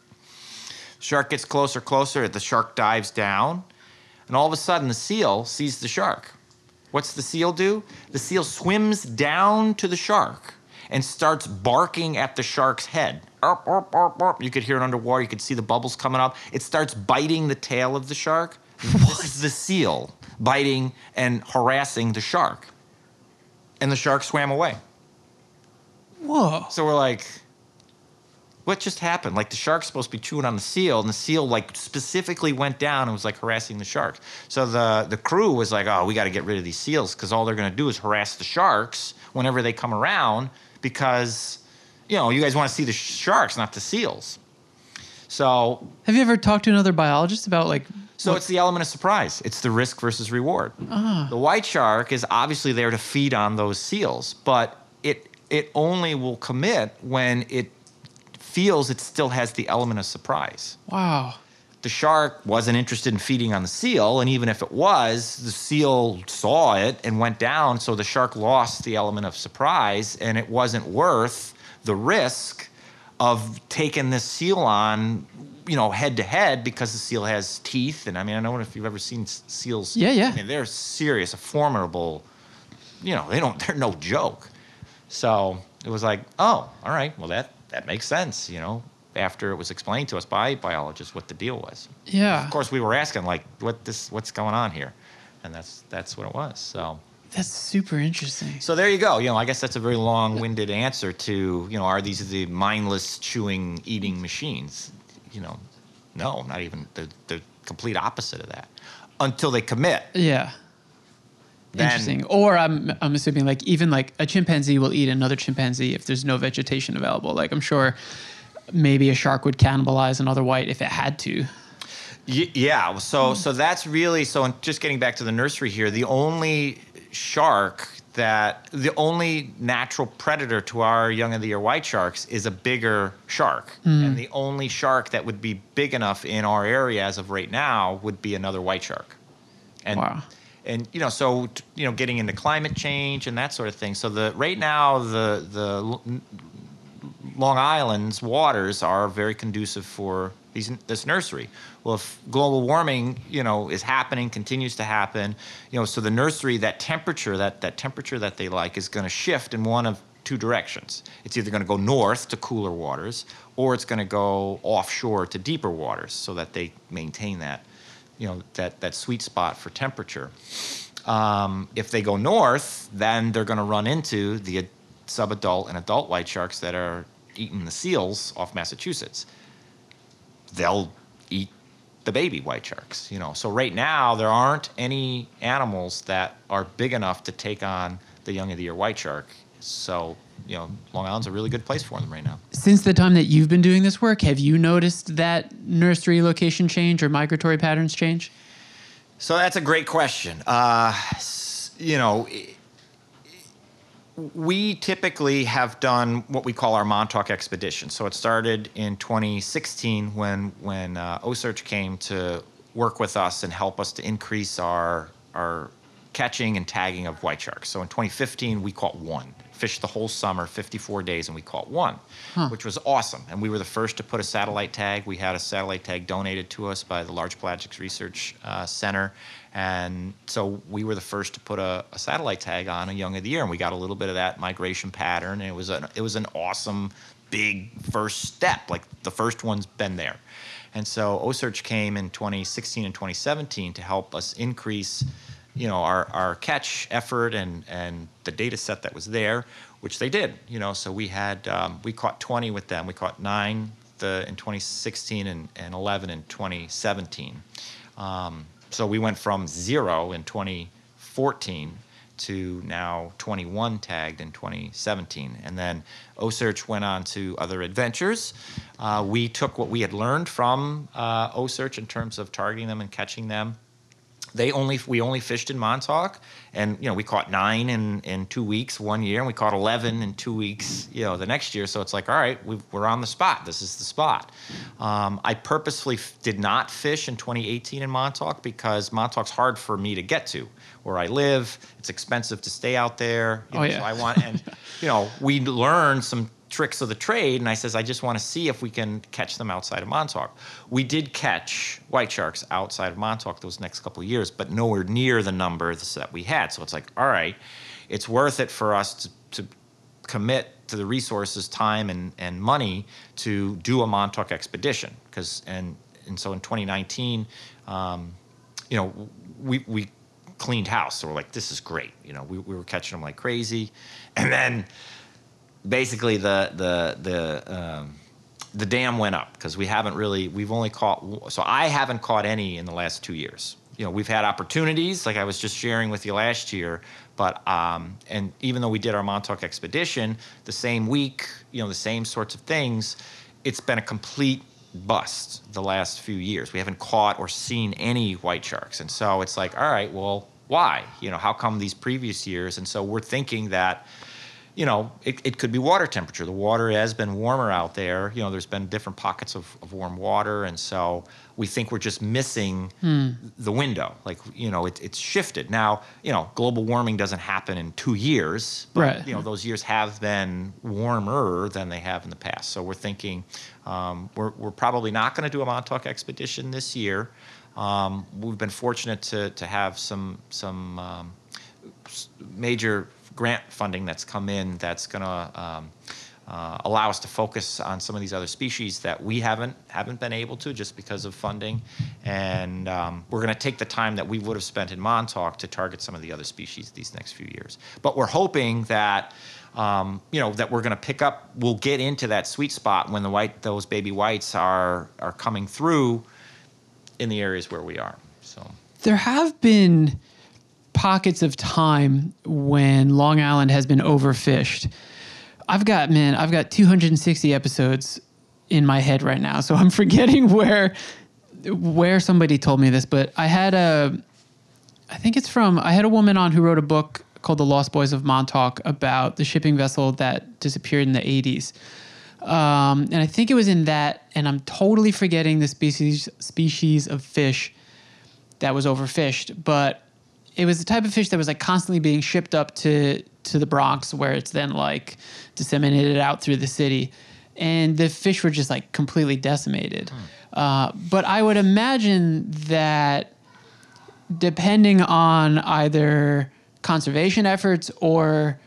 Shark gets closer, closer. The shark dives down, and all of a sudden the seal sees the shark. What's the seal do? The seal swims down to the shark and starts barking at the shark's head. You could hear it underwater. You could see the bubbles coming up. It starts biting the tail of the shark. Is the seal biting and harassing the shark. And the shark swam away. Whoa. So we're like, what just happened? Like the shark's supposed to be chewing on the seal, and the seal like specifically went down and was like harassing the shark. So the the crew was like, oh, we got to get rid of these seals because all they're gonna do is harass the sharks whenever they come around because, you know, you guys want to see the sharks, not the seals. So Have you ever talked to another biologist about like so it's the element of surprise. It's the risk versus reward. Ah. The white shark is obviously there to feed on those seals, but it it only will commit when it feels it still has the element of surprise. wow. The shark wasn't interested in feeding on the seal, and even if it was, the seal saw it and went down, so the shark lost the element of surprise, and it wasn't worth the risk of taking this seal on, you know, head to head because the seal has teeth. And I mean, I don't know if you've ever seen seals. Yeah, yeah. I mean, they're serious, a formidable. You know, they don't. They're no joke. So it was like, oh, all right, well that that makes sense. You know, after it was explained to us by biologists what the deal was. Yeah. Of course, we were asking like, what this, what's going on here, and that's that's what it was. So. That's super interesting. So there you go. You know, I guess that's a very long-winded answer to, you know, are these the mindless chewing, eating machines? You know, no, not even the the complete opposite of that. Until they commit. Yeah. Then- Interesting. Or I'm I'm assuming like even like a chimpanzee will eat another chimpanzee if there's no vegetation available. Like I'm sure maybe a shark would cannibalize another white if it had to. Y- yeah. So so that's really so. Just getting back to the nursery here, the only shark that the only natural predator to our young of the year white sharks is a bigger shark, mm. and the only shark that would be big enough in our area as of right now would be another white shark. And Wow. and you know so t- you know getting into climate change and that sort of thing. So the right now the the Long Island's waters are very conducive for these, this nursery. Well, if global warming, you know, is happening, continues to happen, you know, so the nursery, that temperature, that, that temperature that they like is going to shift in one of two directions. It's either going to go north to cooler waters, or it's going to go offshore to deeper waters, so that they maintain that, you know, that that sweet spot for temperature. Um, if they go north, then they're going to run into the ad- subadult and adult white sharks that are eating the seals off Massachusetts. They'll eat the baby white sharks, you know. So right now there aren't any animals that are big enough to take on the young of the year white shark So, you know, Long Island's a really good place for them right now. Since the time that you've been doing this work, have you noticed that nursery location change or migratory patterns change? So that's a great question. Uh, you know, i- we typically have done what we call our Montauk expedition. So it started in 2016 when when uh, OCEARCH came to work with us and help us to increase our our catching and tagging of white sharks. So in 2015 we caught one, fished the whole summer, 54 days, and we caught one, which was awesome. And we were the first to put a satellite tag. We had a satellite tag donated to us by the Large Pelagics Research uh, Center, and so we were the first to put a, a satellite tag on a young of the year, and we got a little bit of that migration pattern. And it was an it was an awesome big first step. Like the first one's been there. And so OCEARCH came in 2016 and 2017 to help us increase, you know, our, our catch effort and, and the data set that was there, which they did. You know, so we had um, we caught 20 with them. We caught nine the in 2016 and, and 11 in 2017. Um, so we went from zero in 2014 to now 21 tagged in 2017. And then OCEARCH went on to other adventures. Uh, we took what we had learned from uh, OCEARCH in terms of targeting them and catching them. They only we only fished in Montauk, and you know we caught nine in in two weeks one year, and we caught eleven in two weeks you know the next year. So it's like all right, we've, we're on the spot. This is the spot. Um, I purposefully f- did not fish in 2018 in Montauk because Montauk's hard for me to get to where I live. It's expensive to stay out there. you Oh, know, yeah. So I want and you know we learned some tricks of the trade, and I says I just want to see if we can catch them outside of Montauk. We did catch white sharks outside of Montauk those next couple of years, but nowhere near the numbers that we had. So it's like, all right, it's worth it for us to, to commit to the resources, time, and, and money to do a Montauk expedition. Because and and so in 2019, um, you know, we we cleaned house. So we're like, this is great. You know, we, we were catching them like crazy, and then basically the the the um, the dam went up because we haven't really we've only caught so I haven't caught any in the last two years. You know, we've had opportunities like I was just sharing with you last year, but um, and even though we did our Montauk expedition the same week, you know, the same sorts of things, it's been a complete bust the last few years. We haven't caught or seen any white sharks, and so it's like, all right, well, why? You know, how come these previous years? And so we're thinking that you know, it, it could be water temperature. The water has been warmer out there. You know, there's been different pockets of, of warm water. And so we think we're just missing the window. Like, you know, it, it's shifted. Now, you know, global warming doesn't happen in two years. But, Right. You know, those years have been warmer than they have in the past. So we're thinking um, we're, we're probably not going to do a Montauk expedition this year. Um, we've been fortunate to, to have some, some um, major grant funding that's come in that's going to um, uh, allow us to focus on some of these other species that we haven't haven't been able to just because of funding, and um, we're going to take the time that we would have spent in Montauk to target some of the other species these next few years. But we're hoping that. Um, you know that we're going to pick up. We'll get into that sweet spot when the white, those baby whites are are coming through in the areas where we are. So There have been pockets of time when Long Island has been overfished. I've got man, I've got 260 episodes in my head right now, so I'm forgetting where where somebody told me this, but I had a I think it's from I had a woman on who wrote a book called The Lost Boys of Montauk about the shipping vessel that disappeared in the 80s. Um, and I think it was in that, and I'm totally forgetting the species species of fish that was overfished, but it was the type of fish that was like constantly being shipped up to to the Bronx, where it's then like disseminated out through the city, and the fish were just like completely decimated. Uh, but I would imagine that depending on either conservation efforts or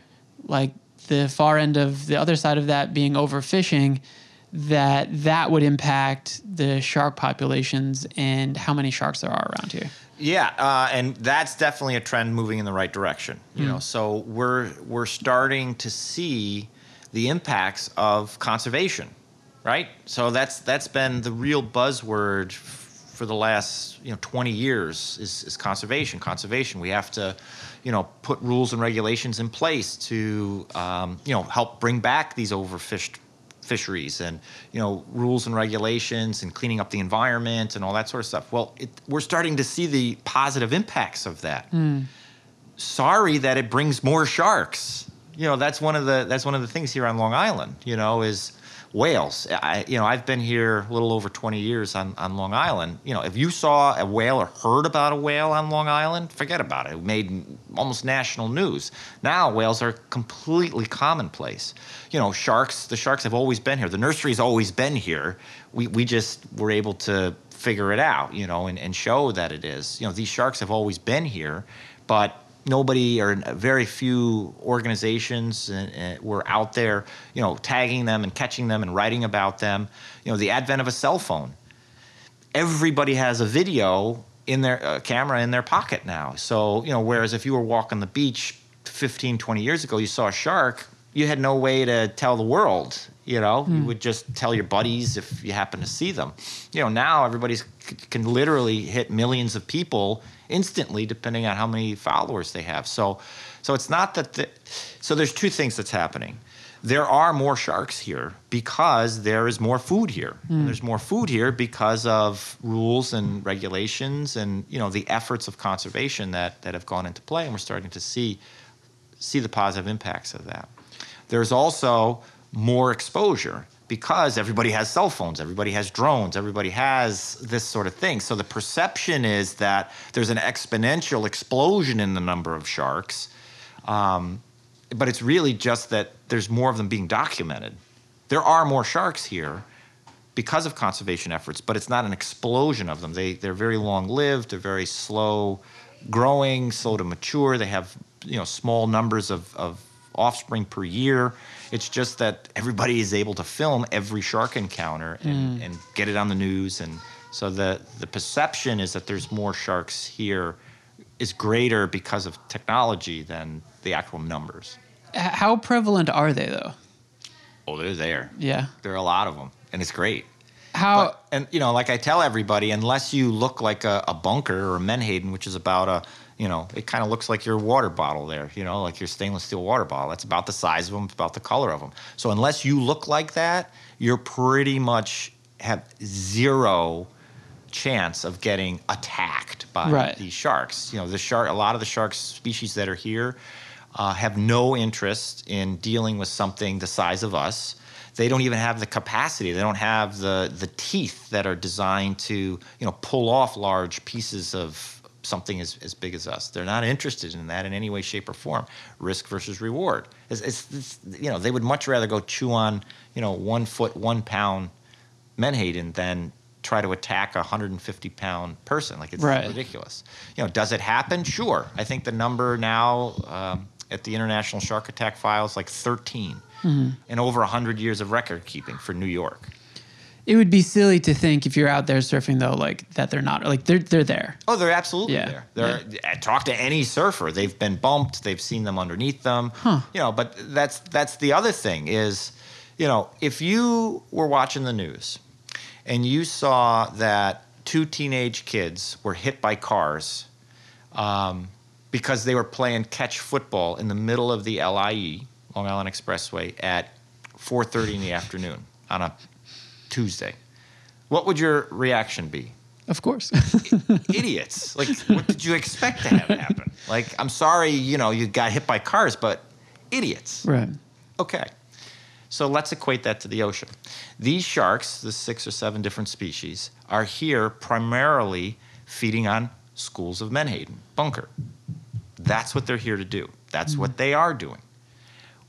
like the far end of the other side of that being overfishing that that would impact the shark populations and how many sharks there are around here Yeah, uh, and that's definitely a trend moving in the right direction. You know, so we're we're starting to see the impacts of conservation, right? So that's that's been the real buzzword for the last you know 20 years is, is conservation. Conservation. We have to, you know, put rules and regulations in place to um, you know help bring back these overfished fisheries and you know rules and regulations and cleaning up the environment and all that sort of stuff. Well, it, we're starting to see the positive impacts of that. Hmm. Sorry that it brings more sharks. You know that's one of the that's one of the things here on Long Island. You know is whales. I, you know, I've been here a little over 20 years on, on Long Island. You know, if you saw a whale or heard about a whale on Long Island, forget about it. It made almost national news. Now whales are completely commonplace. You know, sharks, the sharks have always been here. The nursery's always been here. We, we just were able to figure it out, you know, and, and show that it is. You know, these sharks have always been here, but nobody or very few organizations uh, uh, were out there, you know, tagging them and catching them and writing about them. You know, the advent of a cell phone. Everybody has a video in their uh, camera in their pocket now. So, you know, whereas if you were walking the beach 15, 20 years ago, you saw a shark, you had no way to tell the world. You know, you hmm. would just tell your buddies if you happen to see them. You know, now everybody can literally hit millions of people instantly, depending on how many followers they have. So, so it's not that. The, so there's two things that's happening. There are more sharks here because there is more food here. Hmm. And There's more food here because of rules and regulations and you know the efforts of conservation that that have gone into play, and we're starting to see see the positive impacts of that. There's also more exposure because everybody has cell phones, everybody has drones, everybody has this sort of thing. So the perception is that there's an exponential explosion in the number of sharks, um, but it's really just that there's more of them being documented. There are more sharks here because of conservation efforts, but it's not an explosion of them. They they're very long lived, they're very slow growing, slow to mature. They have you know small numbers of, of offspring per year. It's just that everybody is able to film every shark encounter and, hmm. and get it on the news. And so the, the perception is that there's more sharks here is greater because of technology than the actual numbers. How prevalent are they though? Oh, they're there. Yeah. There are a lot of them, and it's great. How? But, and you know, like I tell everybody, unless you look like a, a bunker or a Menhaden, which is about a, you know, it kind of looks like your water bottle there, you know, like your stainless steel water bottle. That's about the size of them, about the color of them. So unless you look like that, you're pretty much have zero chance of getting attacked by Right. these sharks. You know, the shark, a lot of the shark species that are here uh, have no interest in dealing with something the size of us. They don't even have the capacity. They don't have the the teeth that are designed to you know pull off large pieces of something as, as big as us. They're not interested in that in any way, shape, or form. Risk versus reward. It's, it's, it's, you know they would much rather go chew on you know one foot, one pound menhaden than try to attack a 150 pound person. Like it's Right. ridiculous. You know, does it happen? Sure. I think the number now um, at the International Shark Attack File is like 13, and over 100 years of record keeping for New York. It would be silly to think if you're out there surfing though, like that they're not like they're they're there. Oh, they're absolutely Yeah, there. They're uh, talk to any surfer. They've been bumped. They've seen them underneath them. You know, but that's that's the other thing is, you know, if you were watching the news and you saw that two teenage kids were hit by cars um, because they were playing catch football in the middle of the LIE, Long Island Expressway, at 4:30 in the afternoon on a Tuesday, what would your reaction be? Of course. idiots. Like, what did you expect to have happen? Like, I'm sorry, you know, you got hit by cars, but idiots. right. Okay. So let's equate that to the ocean. These sharks, the six or seven different species, are here primarily feeding on schools of menhaden, bunker. That's what they're here to do. That's what mm-hmm. they are doing.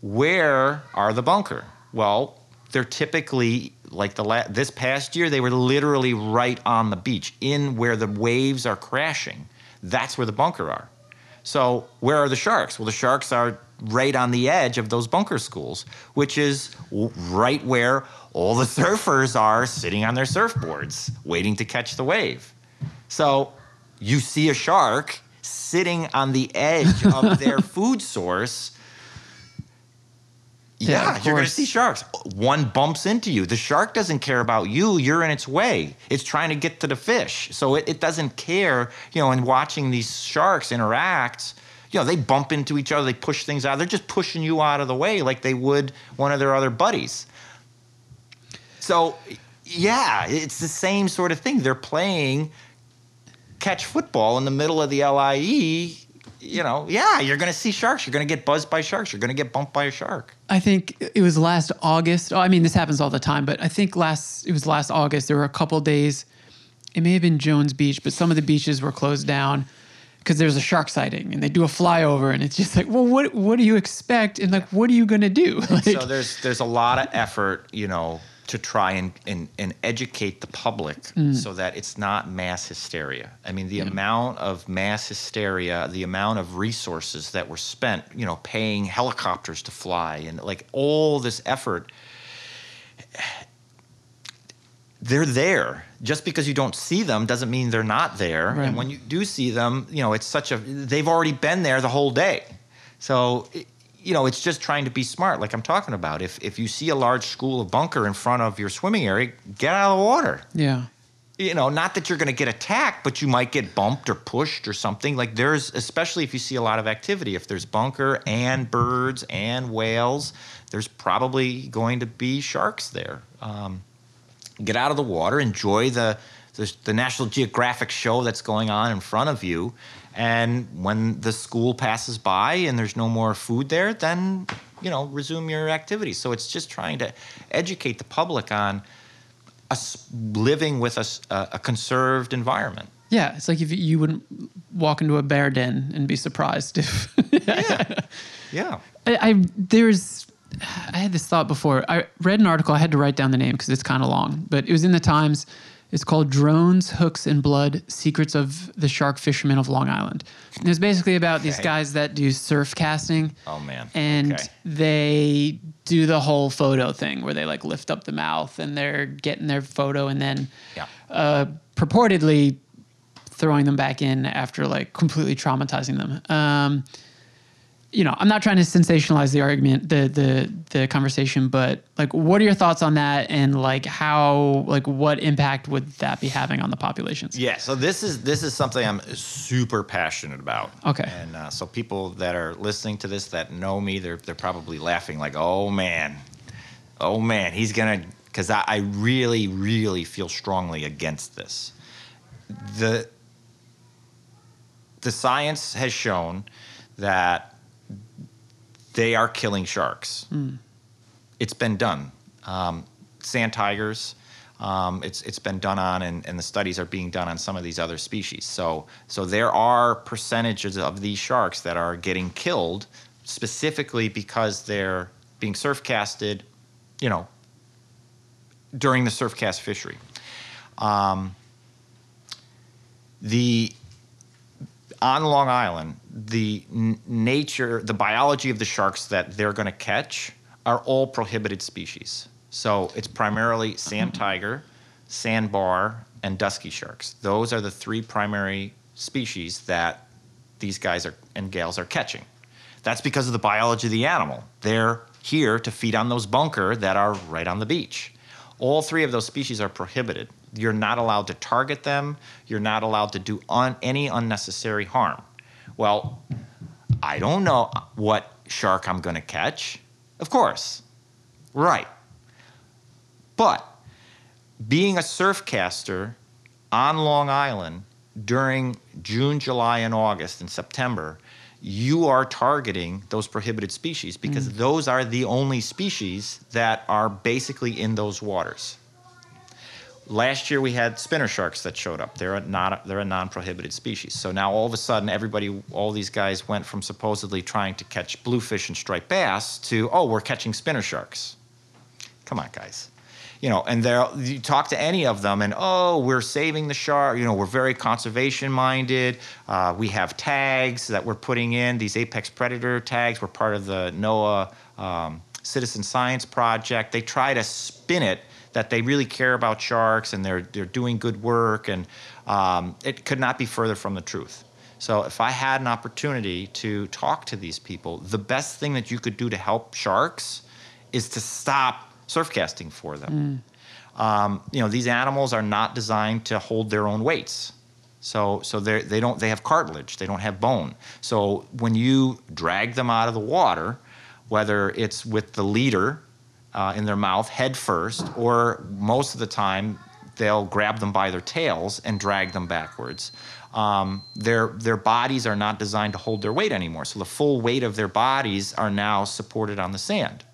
Where are the bunker? Well, they're typically like the la- this past year they were literally right on the beach in where the waves are crashing. That's where the bunker are. So, where are the sharks? Well, the sharks are right on the edge of those bunker schools, which is right where all the surfers are sitting on their surfboards waiting to catch the wave. So, you see a shark sitting on the edge of their food source. Yeah, Yeah, you're going to see sharks. One bumps into you. The shark doesn't care about you. You're in its way. It's trying to get to the fish. So it, it doesn't care, you know, and watching these sharks interact, you know, they bump into each other, they push things out. They're just pushing you out of the way like they would one of their other buddies. So, yeah, it's the same sort of thing. They're playing catch football in the middle of the LIE. You know, yeah, you're going to see sharks. You're going to get buzzed by sharks. You're going to get bumped by a shark. I think it was last August. Oh, I mean, this happens all the time, but I think last it was last August. There were a couple days. It may have been Jones Beach, but some of the beaches were closed down because there's a shark sighting, and they do a flyover, and it's just like, well, what what do you expect, and like, what are you gonna do? Like, so there's there's a lot of effort, you know, to try and and, and educate the public mm. so that it's not mass hysteria. I mean, the amount of mass hysteria, the amount of resources that were spent, you know, paying helicopters to fly and like all this effort they're there. Just because you don't see them doesn't mean they're not there. Right. And when you do see them, you know, it's such a they've already been there the whole day. So it- you know, it's just trying to be smart, like I'm talking about. If if you see a large school of bunker in front of your swimming area, get out of the water. yeah, You know, not that you're going to get attacked, but you might get bumped or pushed or something. Like there's, especially if you see a lot of activity, if there's bunker and birds and whales, there's probably going to be sharks there. Um, get out of the water, enjoy the, the the National Geographic show that's going on in front of you, and when the school passes by and there's no more food there, then you know resume your activities. So it's just trying to educate the public on us living with a conserved environment. yeah. It's like if you wouldn't walk into a bear den and be surprised if Yeah. I, I there's I had this thought before. I read an article. I had to write down the name because it's kind of long, but it was in the Times. It's called "Drones, Hooks, and Blood: Secrets of the Shark Fishermen of Long Island." And it's basically about these guys that do surf casting. Oh, man. And Okay. they do the whole photo thing where they like lift up the mouth and they're getting their photo and then Yeah. uh, purportedly throwing them back in after like completely traumatizing them. Um, you know, I'm not trying to sensationalize the argument, the the the conversation, but like, what are your thoughts on that, and like how, like, what impact would that be having on the populations? Yeah, so this is this is something I'm super passionate about. Okay. And uh, so people that are listening to this that know me, they're they're probably laughing like, "Oh man, oh man, he's gonna," because I, I really really feel strongly against this. The the science has shown that they are killing sharks. It's been done. Um, sand tigers. Um, it's it's been done on, and, and the studies are being done on some of these other species. So so there are percentages of these sharks that are getting killed specifically because they're being surf casted, you know, during the surf cast fishery. Um, the on Long Island, the n- nature, the biology of the sharks that they're going to catch are all prohibited species. So it's primarily sand mm-hmm. tiger, sandbar, and dusky sharks. Those are the three primary species that these guys are and gals are catching. That's because of the biology of the animal. They're here to feed on those bunker that are right on the beach. All three of those species are prohibited. You're not allowed to target them. You're not allowed to do un- any unnecessary harm. Well, I don't know what shark I'm going to catch. Of course. Right. But being a surf caster on Long Island during June, July, and August and September, you are targeting those prohibited species because mm. those are the only species that are basically in those waters. Last year we had spinner sharks that showed up. They're a not they're a non-prohibited species. So now all of a sudden everybody all these guys went from supposedly trying to catch bluefish and striped bass to oh we're catching spinner sharks. Come on guys. You know, and there you talk to any of them and oh we're saving the shark, you know, we're very conservation minded. Uh, we have tags that we're putting in, these apex predator tags. We're part of the NOAA um, Citizen Science Project. They try to spin it that they really care about sharks and they're they're doing good work, and um, it could not be further from the truth. So if I had an opportunity to talk to these people, the best thing that you could do to help sharks is to stop surf casting for them. Um, you know, these animals are not designed to hold their own weights. So, so they they don't they have cartilage. They don't have bone. So when you drag them out of the water, whether it's with the leader uh, in their mouth head first, or most of the time they'll grab them by their tails and drag them backwards. Um, their their bodies are not designed to hold their weight anymore. So the full weight of their bodies are now supported on the sand.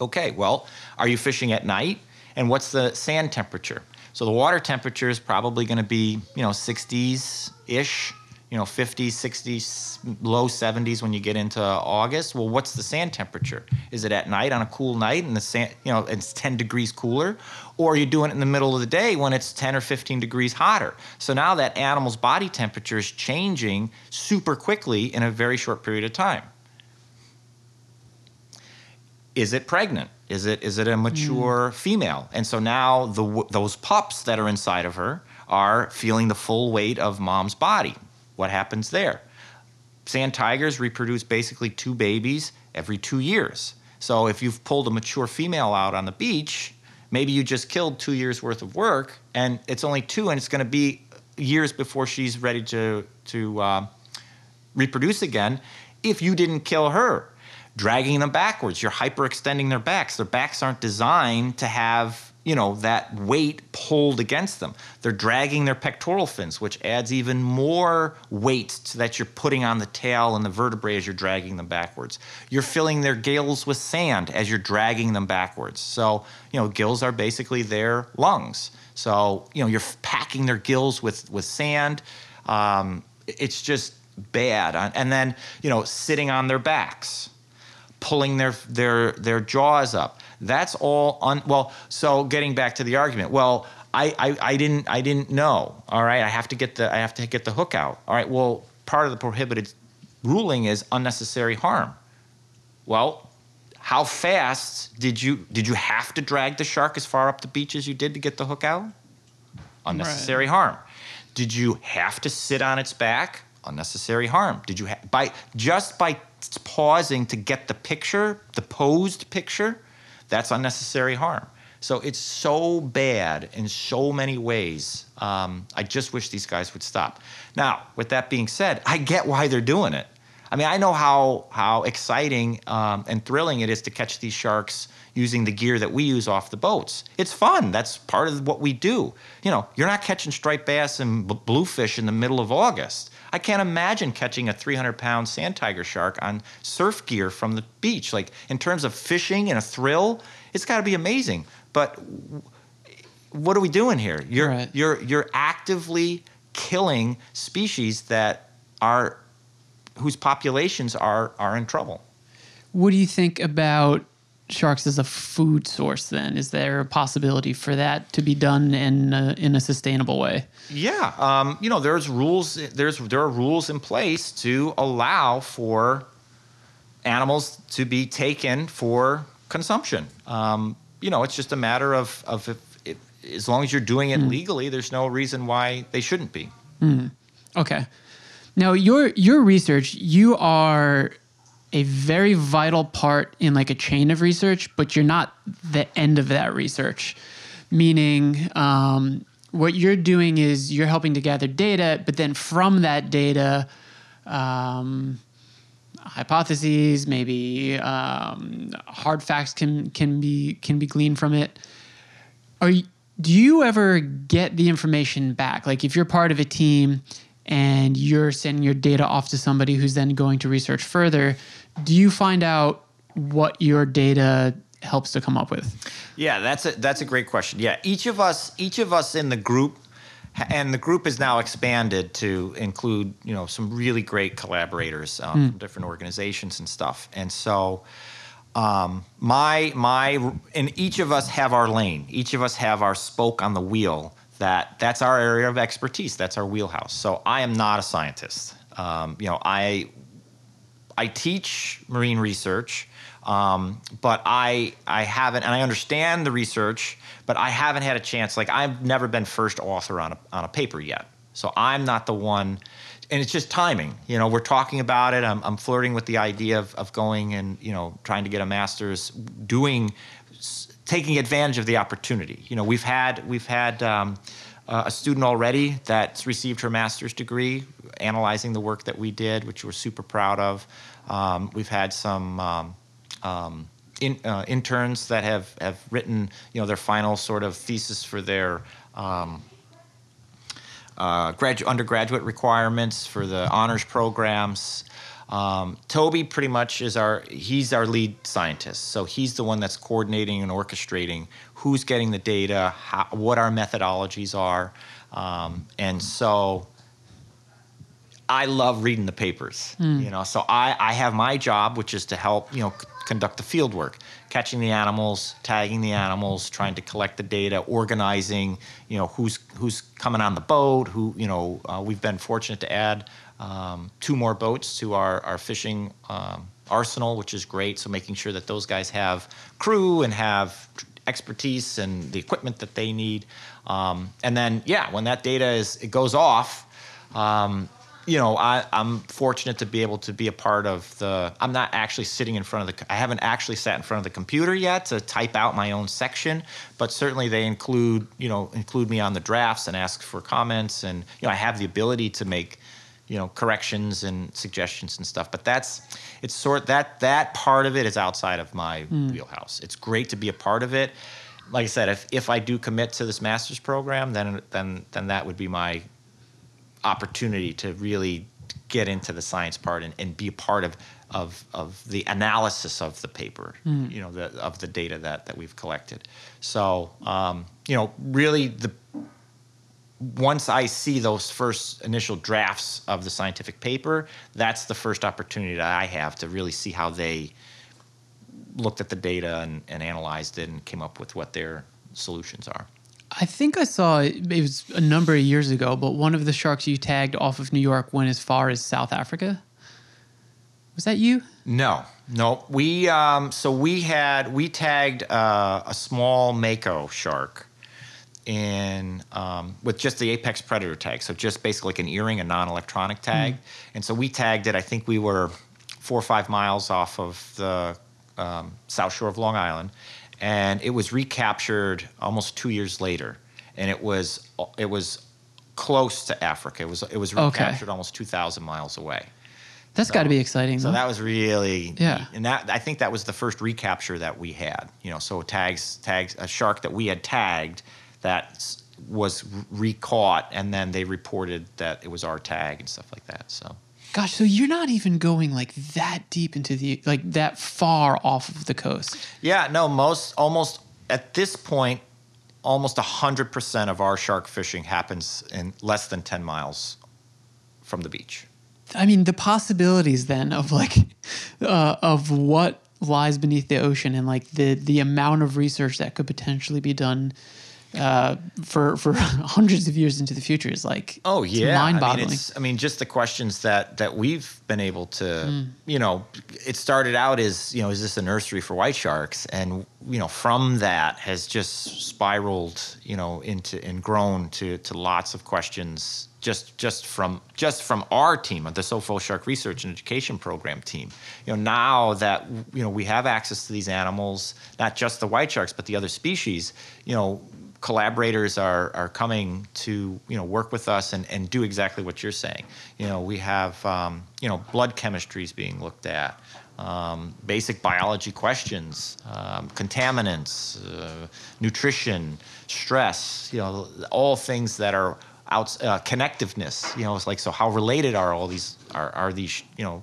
Okay, well, are you fishing at night? And what's the sand temperature? So the water temperature is probably going to be, you know, 60s ish, you know, 50s, 60s, low 70s when you get into August. Well, what's the sand temperature? Is it at night on a cool night and the sand, you know, it's 10 degrees cooler? Or you're you doing it in the middle of the day when it's 10 or 15 degrees hotter? So now that animal's body temperature is changing super quickly in a very short period of time is it pregnant? Is it is it a mature mm. female? And so now the those pups that are inside of her are feeling the full weight of mom's body. What happens there? Sand tigers reproduce basically two babies every two years. So if you've pulled a mature female out on the beach, maybe you just killed two years worth of work, and it's only two, and it's going to be years before she's ready to to uh, reproduce again. If you didn't kill her, dragging them backwards. You're hyperextending their backs. Their backs aren't designed to have, you know, that weight pulled against them. They're dragging their pectoral fins, which adds even more weight to that you're putting on the tail and the vertebrae as you're dragging them backwards. You're filling their gills with sand as you're dragging them backwards. So, you know, gills are basically their lungs. So, you know, you're packing their gills with with sand. Um, it's just bad. And then, you know, sitting on their backs pulling their their their jaws up. That's all un, well. So getting back to the argument, well, I, I I didn't I didn't know. All right, I have to get the I have to get the hook out. All right, well, part of the prohibited ruling is unnecessary harm. Well, how fast did you did you have to drag the shark as far up the beach as you did to get the hook out? Unnecessary harm. Did you have to sit on its back? Unnecessary harm. Did you ha- by just by pausing to get the picture, the posed picture, that's unnecessary harm. So it's so bad in so many ways. Um, I just wish these guys would stop. Now, with that being said, I get why they're doing it. I mean, I know how how exciting um, and thrilling it is to catch these sharks using the gear that we use off the boats. It's fun. That's part of what we do. You know, you're not catching striped bass and bluefish in the middle of August. I can't imagine catching a 300 pound sand tiger shark on surf gear from the beach. Like in terms of fishing and a thrill, it's got to be amazing. But what are we doing here? You're Right. you're you're actively killing species that are whose populations are are in trouble. What do you think about sharks as a food source then? Is there a possibility for that to be done in a, in a sustainable way? Yeah, um, you know, there's rules. There's there are rules in place to allow for animals to be taken for consumption. Um, you know, it's just a matter of of if, if, as long as you're doing it legally, there's no reason why they shouldn't be. Okay. Now your your research, you are a very vital part in like a chain of research, but you're not the end of that research. Meaning, um, what you're doing is you're helping to gather data, but then from that data, um, hypotheses, maybe um, hard facts can can be can be gleaned from it. Are you, do you ever get the information back? Like if you're part of a team and you're sending your data off to somebody who's then going to research further, do you find out what your data helps to come up with? Yeah, that's a that's a great question. Yeah, each of us each of us in the group and the group is now expanded to include, you know, some really great collaborators um, from different organizations and stuff. And so um, my my and each of us have our lane. Each of us have our spoke on the wheel. That that's our area of expertise. That's our wheelhouse. So I am not a scientist. Um, you know, I I teach marine research, um, but I I haven't, and I understand the research, but I haven't had a chance. Like I've never been first author on a on a paper yet, so I'm not the one. and it's just timing. You know, we're talking about it. I'm, I'm flirting with the idea of, of going and you know trying to get a master's, doing, taking advantage of the opportunity. You know, we've had we've had um, uh, a student already that's received her master's degree, analyzing the work that we did, which we're super proud of. Um, we've had some. Um, um, in, uh, interns that have, have written, you know, their final sort of thesis for their um, uh, gradu- undergraduate requirements for the honors programs. Um, Toby pretty much is our he's our lead scientist, so he's the one that's coordinating and orchestrating who's getting the data, how, what our methodologies are, um, and so I love reading the papers. You know, so I, I have my job, which is to help you know c- conduct the field work, catching the animals, tagging the animals, trying to collect the data, organizing. You know, who's who's coming on the boat. Who you know, uh, we've been fortunate to add um, two more boats to our our fishing. Um, arsenal which is great so making sure that those guys have crew and have expertise and the equipment that they need um, and then yeah when that data is it goes off um, you know, I, I'm fortunate to be able to be a part of the. I'm not actually sitting in front of the. I haven't actually sat in front of the computer yet to type out my own section, but certainly they include, you know, include me on the drafts and ask for comments, and you know, I have the ability to make, you know, corrections and suggestions and stuff. But that's, it's sort that that part of it is outside of my wheelhouse. It's great to be a part of it. Like I said, if if I do commit to this master's program, then then then that would be my opportunity to really get into the science part and, and be a part of, of, of the analysis of the paper, you know, the, of the data that, that we've collected. So, um, you know, really the once I see those first initial drafts of the scientific paper, that's the first opportunity that I have to really see how they looked at the data and, and analyzed it and came up with what their solutions are. I think I saw it it was a number of years ago, but one of the sharks you tagged off of New York went as far as South Africa. Was that you? No, no. We um, so we had we tagged uh, a small mako shark in um, with just the apex predator tag, so just basically like an earring, a non-electronic tag. And so we tagged it. I think we were four or five miles off of the um, south shore of Long Island, and it was recaptured almost two years later, and it was it was close to Africa. It was it was Okay. recaptured almost two thousand miles away. That's got to be exciting. So though. that was really Yeah. neat. and that I think that was the first recapture that we had. You know, so tags tags a shark that we had tagged that was recaught, and then they reported that it was our tag and stuff like that. So Gosh, so you're not even going like that deep into the like that far off of the coast. yeah, no, most almost at this point, almost hundred percent of our shark fishing happens in less than ten miles from the beach. I mean, the possibilities then of like uh, of what lies beneath the ocean and like the the amount of research that could potentially be done uh, for for hundreds of years into the future is like Oh yeah, mind-boggling. mean, I mean, just the questions that that we've been able to, Hmm. you know, it started out as you know, is this a nursery for white sharks? And you know, from that has just spiraled, you know, into and grown to to lots of questions. Just just from just from our team, the SOFO Shark Research and Education Program team. You know, now that you know we have access to these animals, not just the white sharks, but the other species. You know, collaborators are are coming to you know work with us and, and do exactly what you're saying. You know, we have um, you know blood chemistries being looked at, um, basic biology questions, um, contaminants, uh, nutrition, stress. You know, all things that are out uh, connectiveness. You know, it's like so how related are all these are are these you know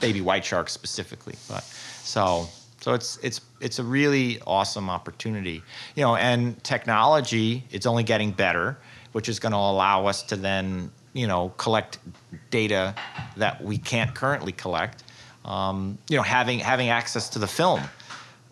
baby white sharks specifically, but so so it's it's it's a really awesome opportunity, you know. And technology, it's only getting better, which is going to allow us to then you know collect data that we can't currently collect. Um, you know, having having access to the film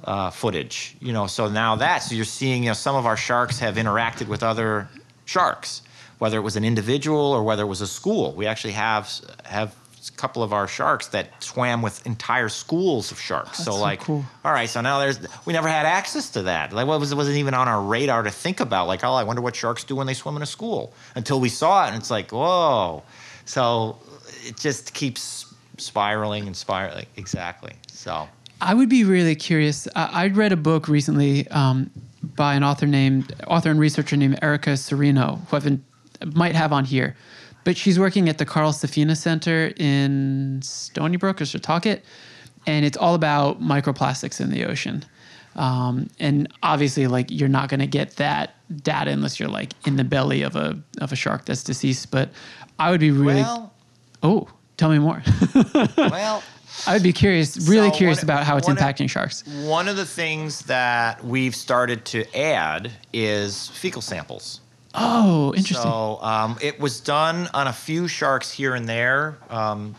uh, footage. You know, so now that so you're seeing you know some of our sharks have interacted with other sharks, whether it was an individual or whether it was a school. We actually have have a couple of our sharks that swam with entire schools of sharks. That's so so like, cool. all right, so now there's we never had access to that. Like, what was it wasn't even on our radar to think about. Like, oh, I wonder what sharks do when they swim in a school until we saw it, and it's like, whoa. so it just keeps spiraling and spiraling. Exactly. So I would be really curious. I read a book recently um, by an author named author and researcher named Erica Cirino, who I've been, might have on here, but she's working at the Carl Safina Center in Stony Brook or Setauket, and it's all about microplastics in the ocean. Um, and obviously, like you're not going to get that data unless you're like in the belly of a of a shark that's deceased. But I would be really well, oh, tell me more. well. I would be curious, really So curious one- about how it's one of- impacting sharks. One of the things that we've started to add is fecal samples. Oh, interesting. So um, it was done on a few sharks here and there um,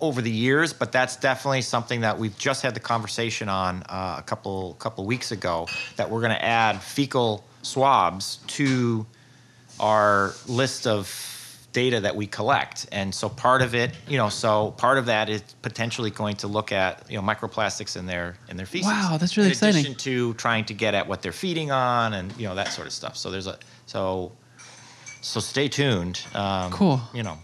over the years, but that's definitely something that we've just had the conversation on uh, a couple couple weeks ago. That we're going to add fecal swabs to our list of data that we collect, and so part of it, you know, so part of that is potentially going to look at you know microplastics in their in their feces. Wow, that's really in exciting. addition to trying to get at what they're feeding on and you know that sort of stuff. So there's a so so stay tuned. Um, Cool. You know,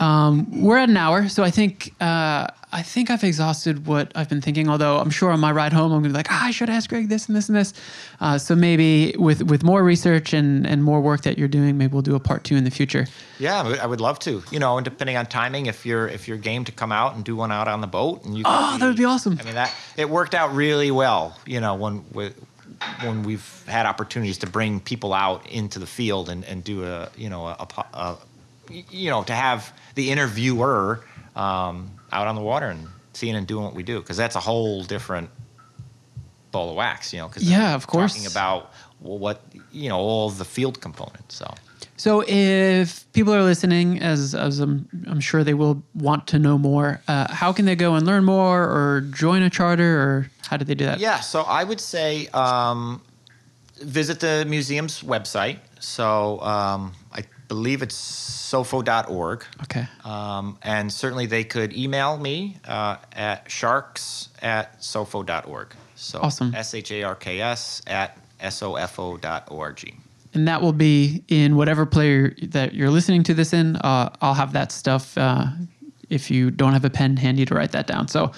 We're at an hour, so I think uh, I think I've exhausted what I've been thinking. Although I'm sure on my ride home, I'm gonna be like, ah, I should ask Greg this and this and this. Uh, so maybe with with more research and and more work that you're doing, maybe we'll do a part two in the future. yeah, I would- love to. You know, and depending on timing, if you're if you're game to come out and do one out on the boat, and you Oh, that would be awesome. I mean that it worked out really well. You know, when we, when we've had opportunities to bring people out into the field and, and do a you know a, a, a you know to have the interviewer um, out on the water and seeing and doing what we do because that's a whole different ball of wax. You know, because Yeah, of course. talking about well, what you know all the field components. So. So if people are listening, as as I'm, I'm sure they will want to know more, uh, how can they go and learn more, or join a charter, or how do they do that? Yeah, so I would say um, visit the museum's website. So um, I believe it's sofo.org. Okay. Um, and certainly they could email me uh, at sharks at sofo.org. So Awesome. S H A R K S at sofo.org. and that will be in whatever player that you're listening to this in. Uh, I'll have that stuff uh, if you don't have a pen handy to write that down. So,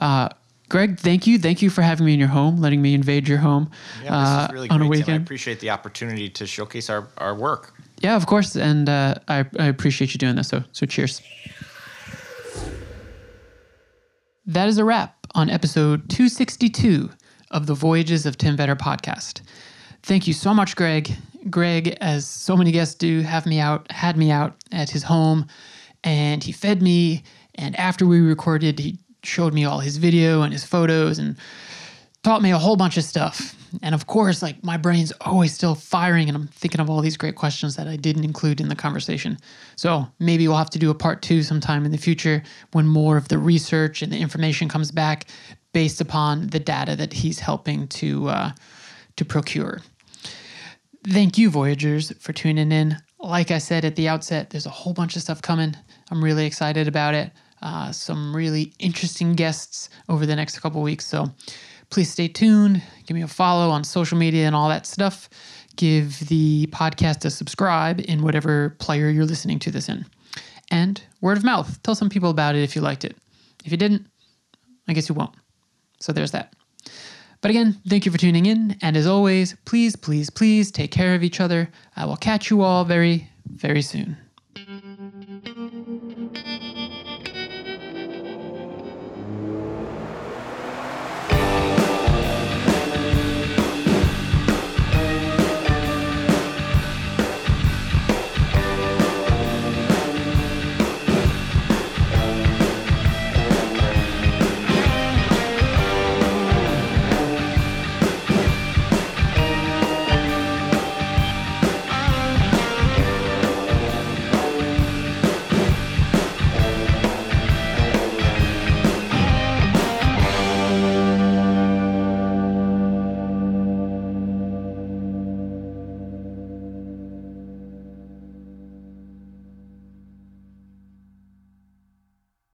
uh, Greg, thank you, thank you for having me in your home, letting me invade your home Yeah, uh, is really on great, a Tim. I appreciate the opportunity to showcase our, our work. yeah, of course, and uh, I, I appreciate you doing this. So, so cheers. That is a wrap on episode 262 of the Voyages of Tim Vetter podcast. Thank you so much, Greg. Greg, as so many guests do, have me out, had me out at his home, and he fed me. And after we recorded, he showed me all his video and his photos and taught me a whole bunch of stuff. And of course, like my brain's always still firing, and I'm thinking of all these great questions that I didn't include in the conversation. So maybe we'll have to do a part two sometime in the future when more of the research and the information comes back based upon the data that he's helping to uh, to procure. Thank you, Voyagers, for tuning in. Like I said at the outset, there's a whole bunch of stuff coming. I'm really excited about it. Uh, some really interesting guests over the next couple weeks. So please stay tuned. Give me a follow on social media and all that stuff. Give the podcast a subscribe in whatever player you're listening to this in. And word of mouth. Tell some people about it if you liked it. If you didn't, I guess you won't. So there's that. But again, thank you for tuning in. And as always, please, please, please take care of each other. I will catch you all very, very soon.